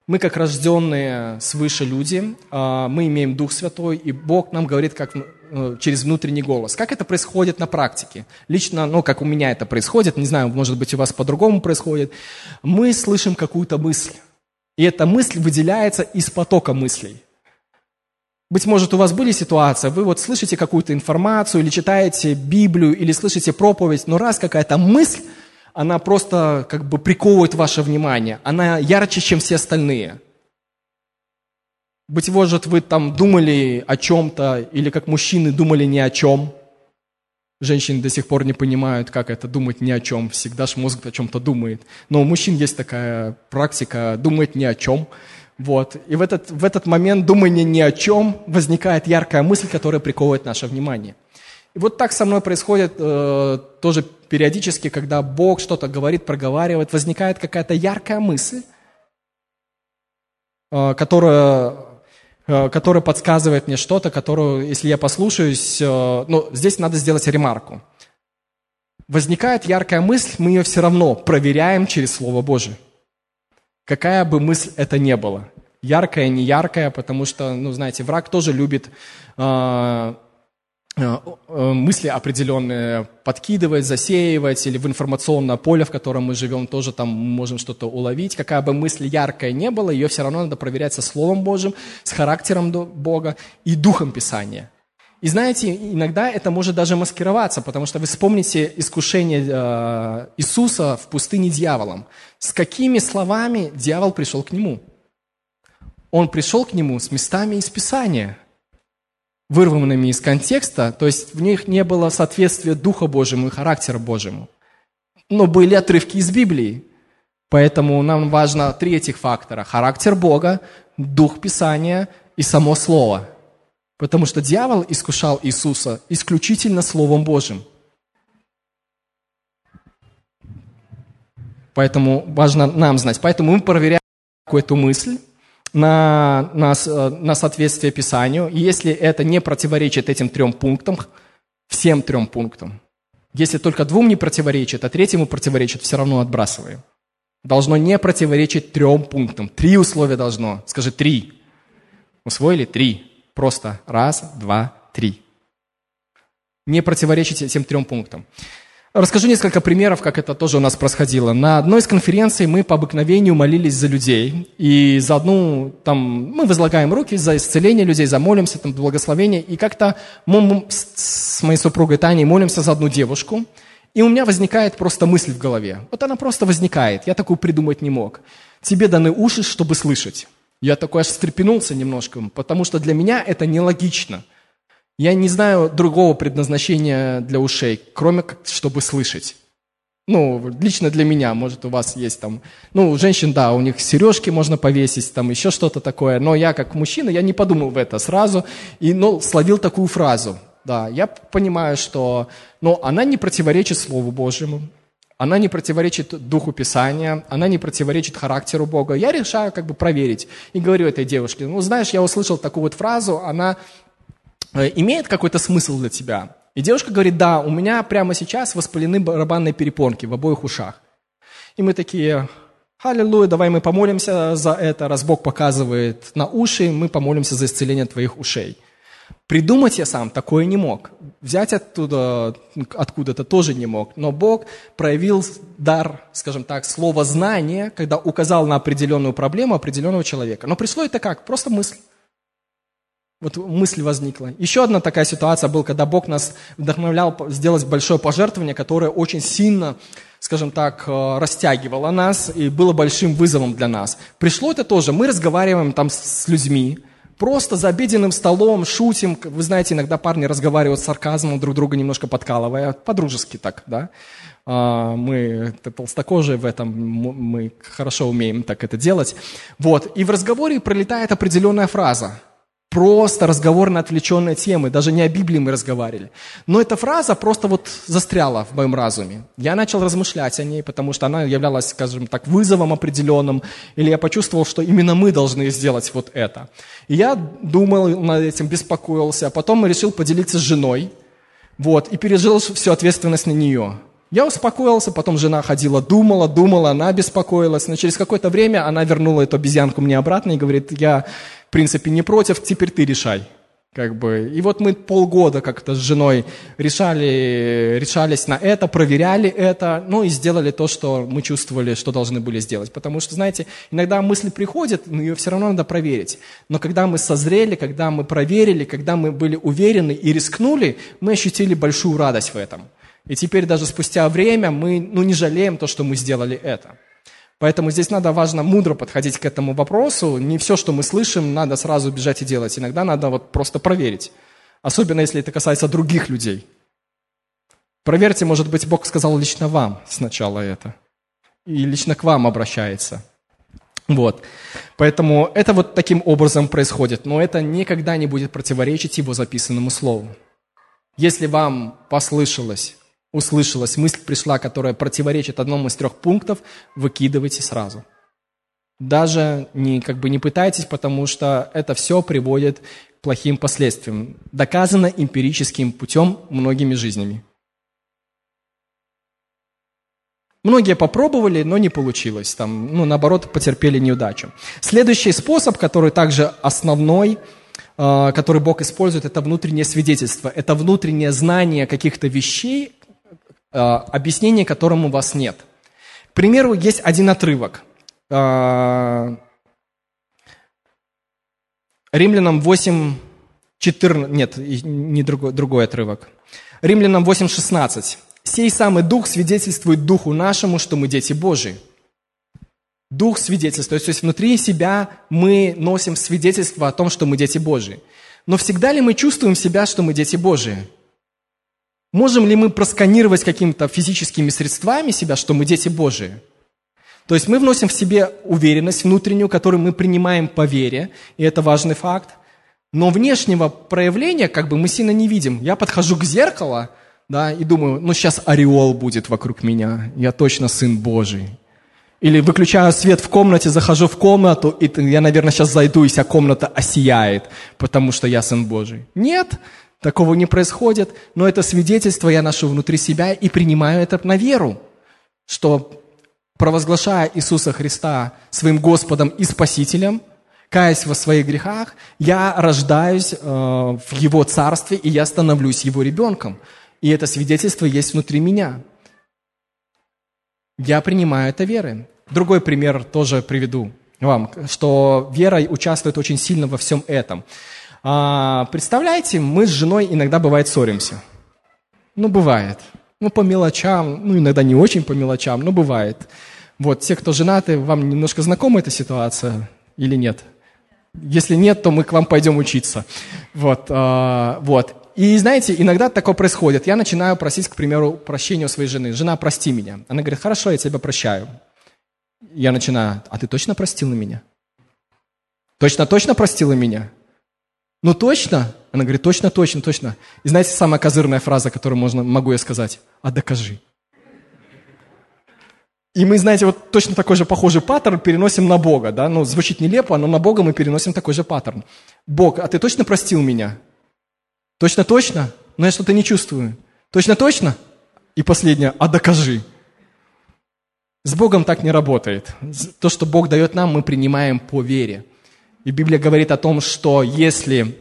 Мы, как рожденные свыше люди, мы имеем Дух Святой, и Бог нам говорит как Э, через внутренний голос. Как это происходит на практике? Лично, ну, как у меня это происходит, не знаю, может быть, у вас по-другому происходит. Мы слышим какую-то мысль, и эта мысль выделяется из потока мыслей. Быть может, у вас были ситуации, вы вот слышите какую-то информацию, или читаете Библию, или слышите проповедь, но раз какая-то мысль, она просто как бы приковывает ваше внимание, она ярче, чем все остальные – быть может, вы там думали о чем-то, или как мужчины думали ни о чем. Женщины до сих пор не понимают, как это думать ни о чем. Всегда ж мозг о чем-то думает. Но у мужчин есть такая практика думать ни о чем. Вот. И в этот, в этот момент думания ни о чем возникает яркая мысль, которая приковывает наше внимание. И вот так со мной происходит э, тоже периодически, когда Бог что-то говорит, проговаривает, возникает какая-то яркая мысль, э, которая Э, который подсказывает мне что-то, которую, если я послушаюсь, э, ну, здесь надо сделать ремарку. Возникает яркая мысль, мы ее все равно проверяем через Слово Божие. Какая бы мысль это ни была. Яркая, не яркая, потому что, ну, знаете, враг тоже любит э, Э, мысли определенные подкидывать, засеивать, или в информационное поле, в котором мы живем, тоже там можем что-то уловить. Какая бы мысль яркая не была, ее все равно надо проверять со Словом Божьим, с характером Бога и Духом Писания. И знаете, иногда это может даже маскироваться, потому что вы вспомните искушение э, Иисуса в пустыне дьяволом. С какими словами дьявол пришел к нему? Он пришел к нему с местами из Писания – вырванными из контекста, то есть в них не было соответствия Духа Божьему и характера Божьему. Но были отрывки из Библии. Поэтому нам важно три этих фактора. Характер Бога, Дух Писания и само Слово. Потому что дьявол искушал Иисуса исключительно Словом Божьим. Поэтому важно нам знать. Поэтому мы проверяем эту мысль, на, на, на соответствие Писанию. И если это не противоречит этим трем пунктам, всем трем пунктам, если только двум не противоречит, а третьему противоречит, все равно отбрасываем. Должно не противоречить трем пунктам. Три условия должно. Скажи три. Усвоили? Три. Просто раз, два, три. Не противоречить этим трем пунктам. Расскажу несколько примеров, как это тоже у нас происходило. На одной из конференций мы по обыкновению молились за людей. И за одну, там, мы возлагаем руки за исцеление людей, за молимся, там, благословение. И как-то мы с моей супругой Таней молимся за одну девушку. И у меня возникает просто мысль в голове. Вот она просто возникает. Я такую придумать не мог. Тебе даны уши, чтобы слышать. Я такой аж встрепенулся немножко, потому что для меня это нелогично – я не знаю другого предназначения для ушей, кроме как, чтобы слышать. Ну, лично для меня, может, у вас есть там... Ну, у женщин, да, у них сережки можно повесить, там еще что-то такое. Но я, как мужчина, я не подумал в это сразу. И, ну, словил такую фразу. Да, я понимаю, что... Но она не противоречит Слову Божьему. Она не противоречит Духу Писания, она не противоречит характеру Бога. Я решаю как бы проверить. И говорю этой девушке, ну, знаешь, я услышал такую вот фразу, она Э, имеет какой-то смысл для тебя? И девушка говорит, да, у меня прямо сейчас воспалены барабанные перепонки в обоих ушах. И мы такие, аллилуйя, давай мы помолимся за это, раз Бог показывает на уши, мы помолимся за исцеление твоих ушей. Придумать я сам такое не мог. Взять оттуда, откуда-то тоже не мог. Но Бог проявил дар, скажем так, слова знания, когда указал на определенную проблему определенного человека. Но пришло это как? Просто мысль. Вот мысль возникла. Еще одна такая ситуация была, когда Бог нас вдохновлял сделать большое пожертвование, которое очень сильно, скажем так, э, растягивало нас и было большим вызовом для нас. Пришло это тоже. Мы разговариваем там с людьми, просто за обеденным столом шутим. Вы знаете, иногда парни разговаривают с сарказмом, друг друга немножко подкалывая, по-дружески так, да. А, мы толстокожие в этом, мы хорошо умеем так это делать. Вот. И в разговоре пролетает определенная фраза – просто разговор на отвлеченные темы, даже не о Библии мы разговаривали. Но эта фраза просто вот застряла в моем разуме. Я начал размышлять о ней, потому что она являлась, скажем так, вызовом определенным, или я почувствовал, что именно мы должны сделать вот это. И я думал над этим, беспокоился, а потом решил поделиться с женой, вот, и пережил всю ответственность на нее. Я успокоился, потом жена ходила, думала, думала, она беспокоилась, но через какое-то время она вернула эту обезьянку мне обратно и говорит, я принципе, не против, теперь ты решай. Как бы. И вот мы полгода как-то с женой решали, решались на это, проверяли это, ну и сделали то, что мы чувствовали, что должны были сделать. Потому что, знаете, иногда мысль приходит, но ее все равно надо проверить. Но когда мы созрели, когда мы проверили, когда мы были уверены и рискнули, мы ощутили большую радость в этом. И теперь даже спустя время мы ну, не жалеем то, что мы сделали это. Поэтому здесь надо важно мудро подходить к этому вопросу. Не все, что мы слышим, надо сразу бежать и делать. Иногда надо вот просто проверить. Особенно, если это касается других людей. Проверьте, может быть, Бог сказал лично вам сначала это. И лично к вам обращается. Вот. Поэтому это вот таким образом происходит. Но это никогда не будет противоречить его записанному слову. Если вам послышалось услышалась, мысль пришла, которая противоречит одному из трех пунктов, выкидывайте сразу. Даже не, как бы не пытайтесь, потому что это все приводит к плохим последствиям. Доказано эмпирическим путем многими жизнями. Многие попробовали, но не получилось. Там, ну, наоборот, потерпели неудачу. Следующий способ, который также основной, э, который Бог использует, это внутреннее свидетельство. Это внутреннее знание каких-то вещей, объяснения которому у вас нет. К примеру, есть один отрывок. Э, Римлянам 8, 14, нет, не другой, другой отрывок. Римлянам 8, 16. «Сей самый Дух свидетельствует Духу нашему, что мы дети Божии». Дух свидетельствует, то есть внутри себя мы носим свидетельство о том, что мы дети Божии. Но всегда ли мы чувствуем себя, что мы дети Божии? Можем ли мы просканировать какими-то физическими средствами себя, что мы дети Божии? То есть мы вносим в себе уверенность внутреннюю, которую мы принимаем по вере, и это важный факт. Но внешнего проявления как бы мы сильно не видим. Я подхожу к зеркалу, да, и думаю, ну сейчас ореол будет вокруг меня, я точно сын Божий. Или выключаю свет в комнате, захожу в комнату, и я, наверное, сейчас зайду, и вся комната осияет, потому что я Сын Божий. Нет, такого не происходит, но это свидетельство я ношу внутри себя и принимаю это на веру, что провозглашая Иисуса Христа своим Господом и Спасителем, каясь во своих грехах, я рождаюсь э, в Его Царстве, и я становлюсь Его ребенком. И это свидетельство есть внутри меня. Я принимаю это верой. Другой пример тоже приведу вам, что вера участвует очень сильно во всем этом. А, представляете, мы с женой иногда бывает ссоримся. Ну, бывает. Ну, по мелочам, ну, иногда не очень по мелочам, но бывает. Вот, те, кто женаты, вам немножко знакома эта ситуация или нет? Если нет, то мы к вам пойдем учиться. Вот, а, вот. И знаете, иногда такое происходит. Я начинаю просить, к примеру, прощения у своей жены. Жена, прости меня. Она говорит, хорошо, я тебя прощаю. Я начинаю, а ты точно простила меня? Точно-точно простила меня? Ну точно? Она говорит, точно, точно, точно. И знаете, самая козырная фраза, которую можно, могу я сказать? А докажи. И мы, знаете, вот точно такой же похожий паттерн переносим на Бога, да? Ну, звучит нелепо, но на Бога мы переносим такой же паттерн. Бог, а ты точно простил меня? Точно-точно? Но я что-то не чувствую. Точно-точно? И последнее, а докажи. С Богом так не работает. То, что Бог дает нам, мы принимаем по вере. И Библия говорит о том, что если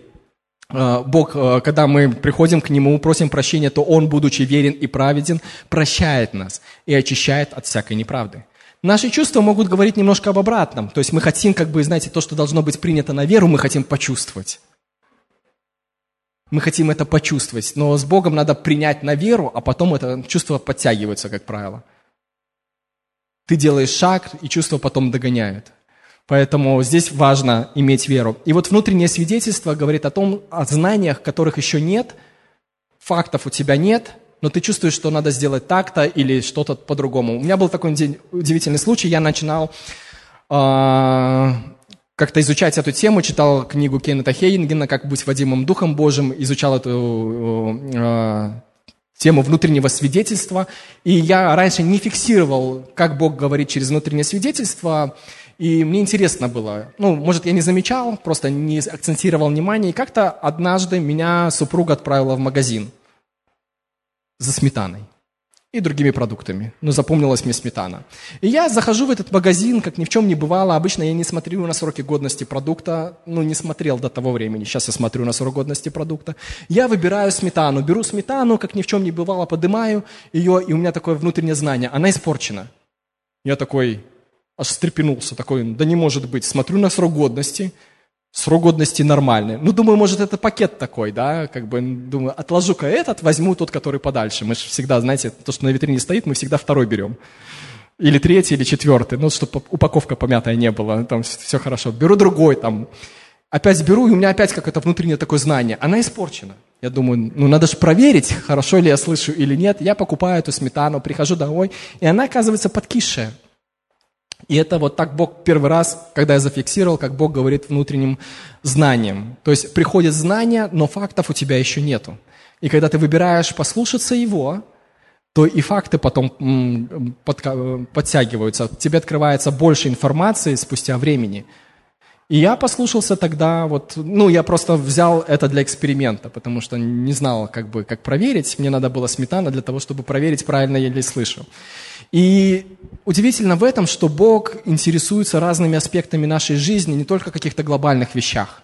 э, Бог, э, когда мы приходим к Нему, просим прощения, то Он, будучи верен и праведен, прощает нас и очищает от всякой неправды. Наши чувства могут говорить немножко об обратном. То есть мы хотим, как бы, знаете, то, что должно быть принято на веру, мы хотим почувствовать. Мы хотим это почувствовать. Но с Богом надо принять на веру, а потом это чувство подтягивается, как правило. Ты делаешь шаг, и чувства потом догоняют. Поэтому здесь важно иметь веру. И вот внутреннее свидетельство говорит о том, о знаниях, которых еще нет, фактов у тебя нет, но ты чувствуешь, что надо сделать так-то или что-то по-другому. У меня был такой удивительный случай, я начинал э, как-то изучать эту тему, читал книгу Кеннета Хейнгена «Как быть Вадимом Духом Божьим», изучал эту э, тему внутреннего свидетельства. И я раньше не фиксировал, как Бог говорит через внутреннее свидетельство, и мне интересно было, ну, может, я не замечал, просто не акцентировал внимание. И как-то однажды меня супруга отправила в магазин за сметаной и другими продуктами. Но запомнилась мне сметана. И я захожу в этот магазин, как ни в чем не бывало. Обычно я не смотрю на сроки годности продукта. Ну, не смотрел до того времени. Сейчас я смотрю на срок годности продукта. Я выбираю сметану. Беру сметану, как ни в чем не бывало, поднимаю ее, и у меня такое внутреннее знание. Она испорчена. Я такой, аж встрепенулся, такой, да не может быть. Смотрю на срок годности, срок годности нормальный. Ну, думаю, может, это пакет такой, да, как бы, думаю, отложу-ка этот, возьму тот, который подальше. Мы же всегда, знаете, то, что на витрине стоит, мы всегда второй берем. Или третий, или четвертый, ну, чтобы упаковка помятая не была, там все хорошо. Беру другой, там, опять беру, и у меня опять какое-то внутреннее такое знание. Она испорчена. Я думаю, ну, надо же проверить, хорошо ли я слышу или нет. Я покупаю эту сметану, прихожу домой, и она оказывается подкисшая. И это вот так Бог первый раз, когда я зафиксировал, как Бог говорит внутренним знанием. То есть приходит знание, но фактов у тебя еще нету. И когда ты выбираешь послушаться Его, то и факты потом подтягиваются. Тебе открывается больше информации спустя времени. И я послушался тогда, вот, ну, я просто взял это для эксперимента, потому что не знал, как бы, как проверить. Мне надо было сметана для того, чтобы проверить, правильно я ли слышу. И удивительно в этом, что Бог интересуется разными аспектами нашей жизни, не только каких-то глобальных вещах.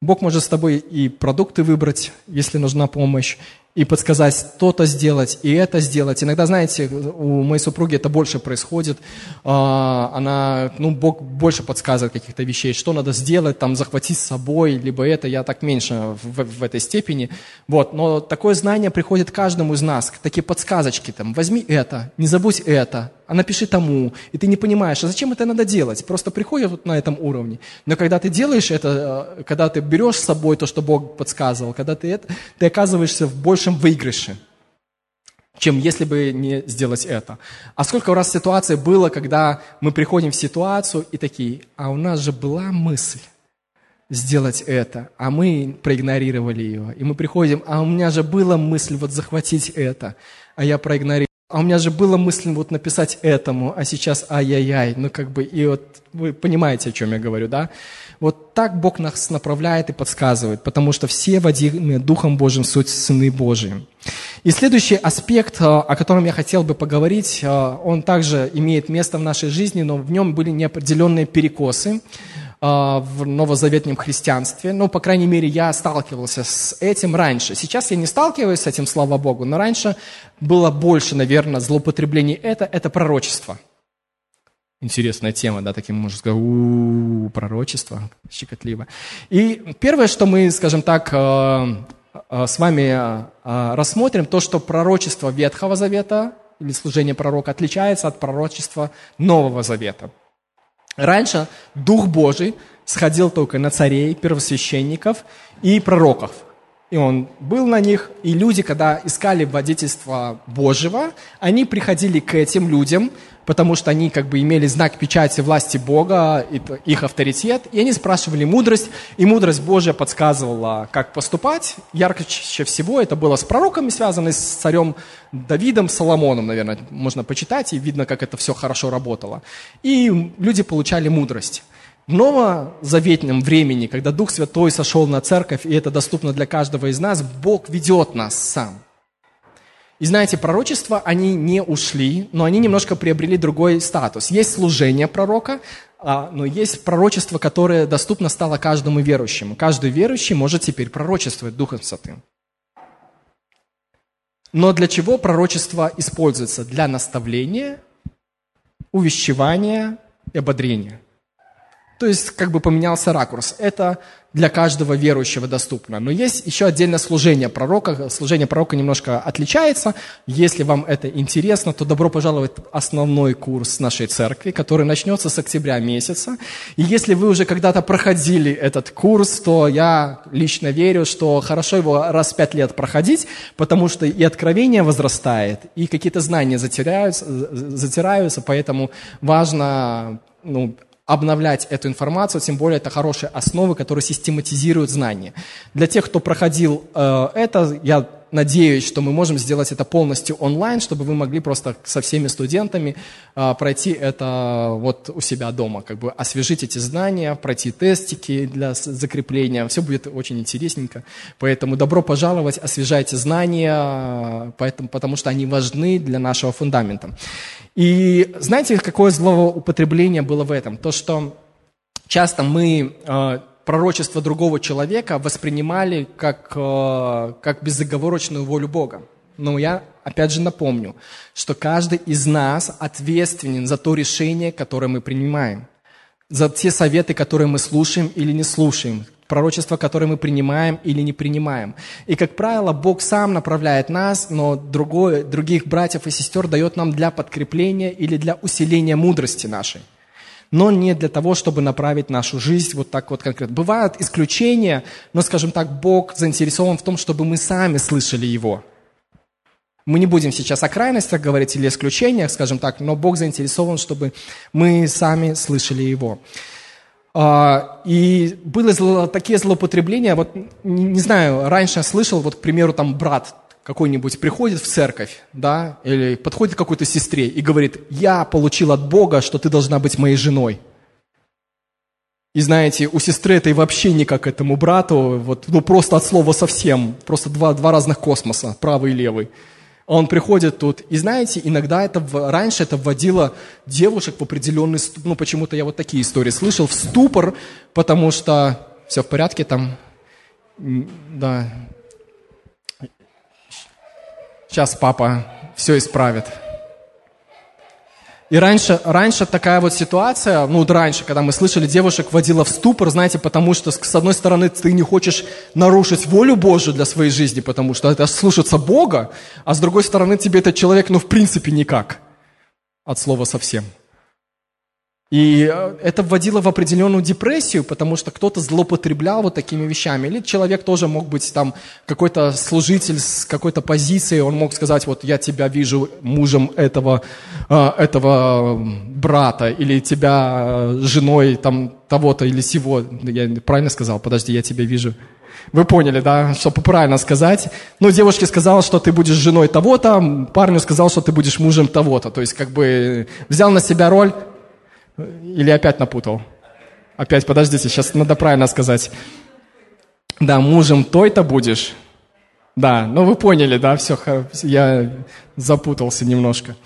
Бог может с тобой и продукты выбрать, если нужна помощь, и подсказать то-то сделать, и это сделать. Иногда, знаете, у моей супруги это больше происходит. А, она, ну, Бог больше подсказывает каких-то вещей, что надо сделать, там, захватить с собой, либо это, я так меньше в, в этой степени. Вот, но такое знание приходит каждому из нас, такие подсказочки, там, возьми это, не забудь это, а напиши тому, и ты не понимаешь, а зачем это надо делать? Просто приходит вот на этом уровне. Но когда ты делаешь это, э, когда ты берешь с собой то, что Бог подсказывал, когда ты это, ты оказываешься в большем выигрыше, чем если бы не сделать это. А сколько раз ситуаций было, когда мы приходим в ситуацию и такие, а у нас же была мысль сделать это, а мы проигнорировали ее. И мы приходим, а у меня же была мысль вот захватить это, а я проигнорировал. А у меня же было мысль вот написать этому, а сейчас ай-яй-яй. Ну, как бы, и вот вы понимаете, о чем я говорю, да? Вот так Бог нас направляет и подсказывает, потому что все водимые Духом Божьим суть сыны Божьи. И следующий аспект, э, о котором я хотел бы поговорить, э, он также имеет место в нашей жизни, но в нем были неопределенные перекосы. А, в новозаветном христианстве. Ну, по крайней мере, я сталкивался с этим раньше. Сейчас я не сталкиваюсь с этим, слава Богу, но раньше было больше, наверное, злоупотреблений. Это, это пророчество. Интересная тема, да, таким можно сказать, у-у-у, пророчество, щекотливо. И первое, что мы, скажем так, э, э, с вами э, рассмотрим, то, что пророчество Ветхого Завета или служение пророка отличается от пророчества Нового Завета. Раньше Дух Божий сходил только на царей, первосвященников и пророков. И он был на них, и люди, когда искали водительство Божьего, они приходили к этим людям, потому что они как бы имели знак печати власти Бога, их авторитет, и они спрашивали мудрость, и мудрость Божья подсказывала, как поступать. Ярче всего это было с пророками связано, с царем Давидом, Соломоном, наверное, можно почитать, и видно, как это все хорошо работало. И люди получали мудрость. В новозаветном времени, когда Дух Святой сошел на церковь, и это доступно для каждого из нас, Бог ведет нас сам. И знаете, пророчества, они не ушли, но они немножко приобрели другой статус. Есть служение пророка, а, но есть пророчество, которое доступно стало каждому верующему. Каждый верующий может теперь пророчествовать Духом Святым. Но для чего пророчество используется? Для наставления, увещевания и ободрения. То есть как бы поменялся ракурс. Это для каждого верующего доступно. Но есть еще отдельное служение пророка. Служение пророка немножко отличается. Если вам это интересно, то добро пожаловать в основной курс нашей церкви, который начнется с октября месяца. И если вы уже когда-то проходили этот курс, то я лично верю, что хорошо его раз в пять лет проходить, потому что и откровение возрастает, и какие-то знания затираются, затираются поэтому важно ну, обновлять эту информацию, тем более это хорошие основы, которые систематизируют знания. Для тех, кто проходил э, это, я надеюсь, что мы можем сделать это полностью онлайн, чтобы вы могли просто со всеми студентами э, пройти это вот у себя дома, как бы освежить эти знания, пройти тестики для закрепления. Все будет очень интересненько. Поэтому добро пожаловать, освежайте знания, поэтому, потому что они важны для нашего фундамента. И знаете, какое злоупотребление было в этом? То, что часто мы э, пророчество другого человека воспринимали как, э, как безоговорочную волю Бога. Но я опять же напомню, что каждый из нас ответственен за то решение, которое мы принимаем, за те советы, которые мы слушаем или не слушаем, пророчества, которые мы принимаем или не принимаем. И, как правило, Бог сам направляет нас, но другой, других братьев и сестер дает нам для подкрепления или для усиления мудрости нашей но не для того, чтобы направить нашу жизнь вот так вот конкретно. Бывают исключения, но, скажем так, Бог заинтересован в том, чтобы мы сами слышали Его. Мы не будем сейчас о крайностях говорить или исключениях, скажем так, но Бог заинтересован, чтобы мы сами слышали Его. А, и были такие злоупотребления, вот не знаю, раньше я слышал, вот, к примеру, там брат какой-нибудь приходит в церковь, да, или подходит к какой-то сестре и говорит, я получил от Бога, что ты должна быть моей женой. И знаете, у сестры это и вообще не как этому брату, вот, ну просто от слова совсем, просто два, два разных космоса, правый и левый. А он приходит тут, и знаете, иногда это, раньше это вводило девушек в определенный, ну почему-то я вот такие истории слышал, в ступор, потому что все в порядке там, да, Сейчас папа все исправит. И раньше, раньше такая вот ситуация, ну вот раньше, когда мы слышали, девушек водила в ступор, знаете, потому что с одной стороны ты не хочешь нарушить волю Божию для своей жизни, потому что это слушаться Бога, а с другой стороны тебе этот человек, ну в принципе никак, от слова совсем. И э, это вводило в определенную депрессию, потому что кто-то злоупотреблял вот такими вещами. Или человек тоже мог быть там какой-то служитель с какой-то позицией, он мог сказать, вот я тебя вижу мужем этого, э, этого брата, или тебя э, женой там того-то или сего. Я правильно сказал? Подожди, я тебя вижу. Вы поняли, да, чтобы правильно сказать. Ну, девушке сказал, что ты будешь женой того-то, парню сказал, что ты будешь мужем того-то. То есть, как бы взял на себя роль или опять напутал? Опять, подождите, сейчас надо правильно сказать. Да, мужем той-то будешь. Да, ну вы поняли, да, все, я запутался немножко.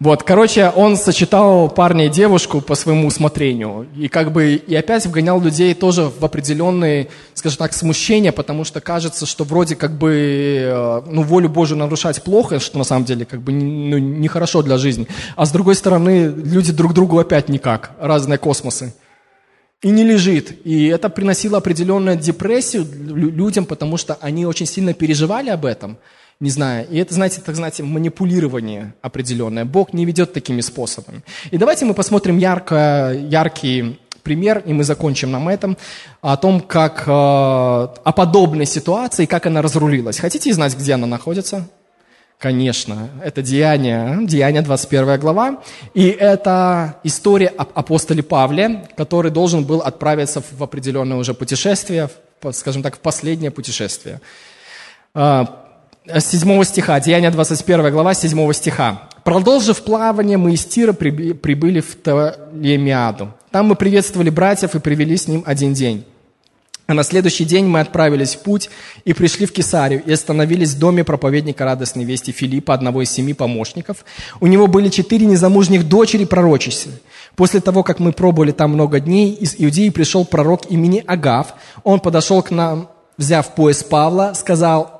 Вот, короче, он сочетал парня и девушку по своему усмотрению. И как бы, и опять вгонял людей тоже в определенные, скажем так, смущения, потому что кажется, что вроде как бы, э, ну, волю Божию нарушать плохо, что на самом деле как бы ну, нехорошо для жизни. А с другой стороны, люди друг другу опять никак, разные космосы. И не лежит. И это приносило определенную депрессию людям, потому что они очень сильно переживали об этом – не знаю. И это, знаете, так знаете, манипулирование определенное. Бог не ведет такими способами. И давайте мы посмотрим ярко, яркий пример, и мы закончим нам этом, о том, как, э, о подобной ситуации, как она разрулилась. Хотите знать, где она находится? Конечно, это Деяние, Деяние 21 глава, и это история об апостоле Павле, который должен был отправиться в определенное уже путешествие, скажем так, в последнее путешествие. А, 7 стиха, Деяние 21 глава 7 стиха. «Продолжив плавание, мы из Тира прибыли в Толемиаду. Там мы приветствовали братьев и привели с ним один день. А на следующий день мы отправились в путь и пришли в Кесарию и остановились в доме проповедника радостной вести Филиппа, одного из семи помощников. У него были четыре незамужних дочери пророчицы. После того, как мы пробовали там много дней, из Иудеи пришел пророк имени Агав. Он подошел к нам, взяв пояс Павла, сказал,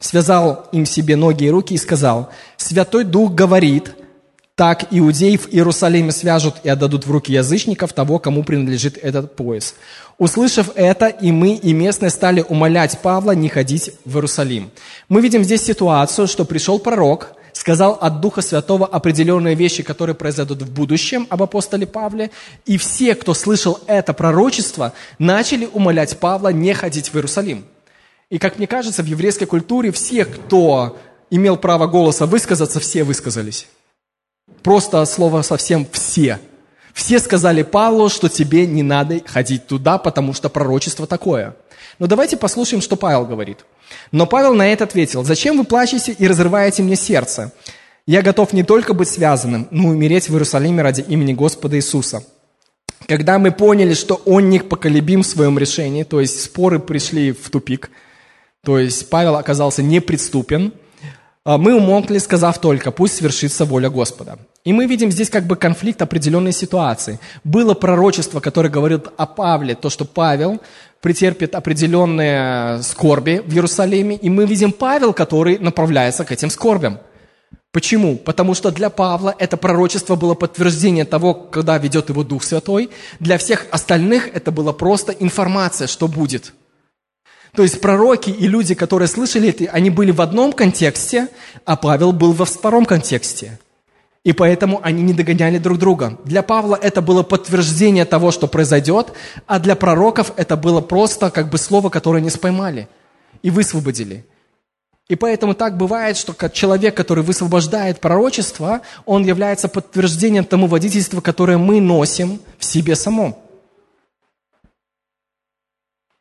связал им себе ноги и руки и сказал, «Святой Дух говорит, так иудеев в Иерусалиме свяжут и отдадут в руки язычников того, кому принадлежит этот пояс». Услышав это, и мы, и местные стали умолять Павла не ходить в Иерусалим. Мы видим здесь ситуацию, что пришел пророк, сказал от Духа Святого определенные вещи, которые произойдут в будущем об апостоле Павле, и все, кто слышал это пророчество, начали умолять Павла не ходить в Иерусалим. И, как мне кажется, в еврейской культуре все, кто имел право голоса высказаться, все высказались. Просто слово совсем «все». Все сказали Павлу, что тебе не надо ходить туда, потому что пророчество такое. Но давайте послушаем, что Павел говорит. Но Павел на это ответил, «Зачем вы плачете и разрываете мне сердце? Я готов не только быть связанным, но и умереть в Иерусалиме ради имени Господа Иисуса». Когда мы поняли, что он не поколебим в своем решении, то есть споры пришли в тупик – то есть Павел оказался неприступен. А мы умолкли, сказав только, пусть свершится воля Господа. И мы видим здесь как бы конфликт определенной ситуации. Было пророчество, которое говорит о Павле, то, что Павел претерпит определенные скорби в Иерусалиме, и мы видим Павел, который направляется к этим скорбям. Почему? Потому что для Павла это пророчество было подтверждение того, когда ведет его Дух Святой. Для всех остальных это была просто информация, что будет – то есть пророки и люди, которые слышали это, они были в одном контексте, а Павел был во втором контексте. И поэтому они не догоняли друг друга. Для Павла это было подтверждение того, что произойдет, а для пророков это было просто как бы слово, которое они споймали и высвободили. И поэтому так бывает, что человек, который высвобождает пророчество, он является подтверждением тому водительству, которое мы носим в себе самом.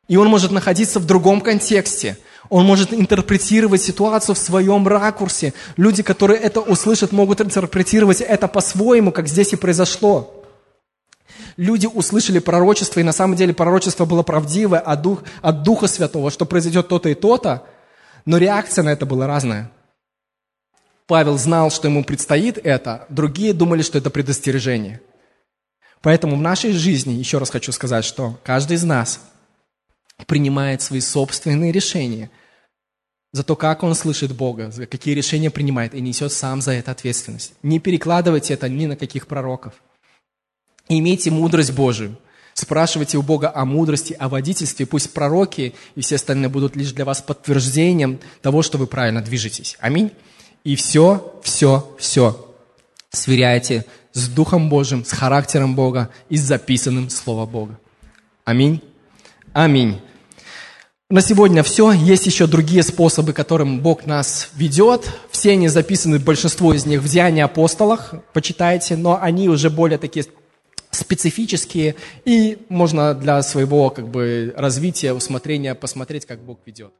И он может находиться в другом контексте. Он может интерпретировать ситуацию в своем ракурсе. Люди, которые это услышат, могут интерпретировать это по-своему, как здесь и произошло. Люди услышали пророчество, и на самом деле пророчество было правдивое от, дух, от Духа Святого, что произойдет то-то и то-то, но реакция на это была разная. Павел знал, что ему предстоит это, другие думали, что это предостережение. Поэтому в нашей жизни, еще раз хочу сказать, что каждый из нас – принимает свои собственные решения за то, как он слышит Бога, за какие решения принимает, и несет сам за это ответственность. Не перекладывайте это ни на каких пророков. Имейте мудрость Божию. Спрашивайте у Бога о мудрости, о водительстве. Пусть пророки и все остальные будут лишь для вас подтверждением того, что вы правильно движетесь. Аминь. И все, все, все сверяйте с Духом Божьим, с характером Бога и с записанным Слово Бога. Аминь. Аминь. На сегодня все. Есть еще другие способы, которым Бог нас ведет. Все они записаны, большинство из них в Деянии апостолах, почитайте, но они уже более такие специфические, и можно для своего как бы, развития, усмотрения посмотреть, как Бог ведет.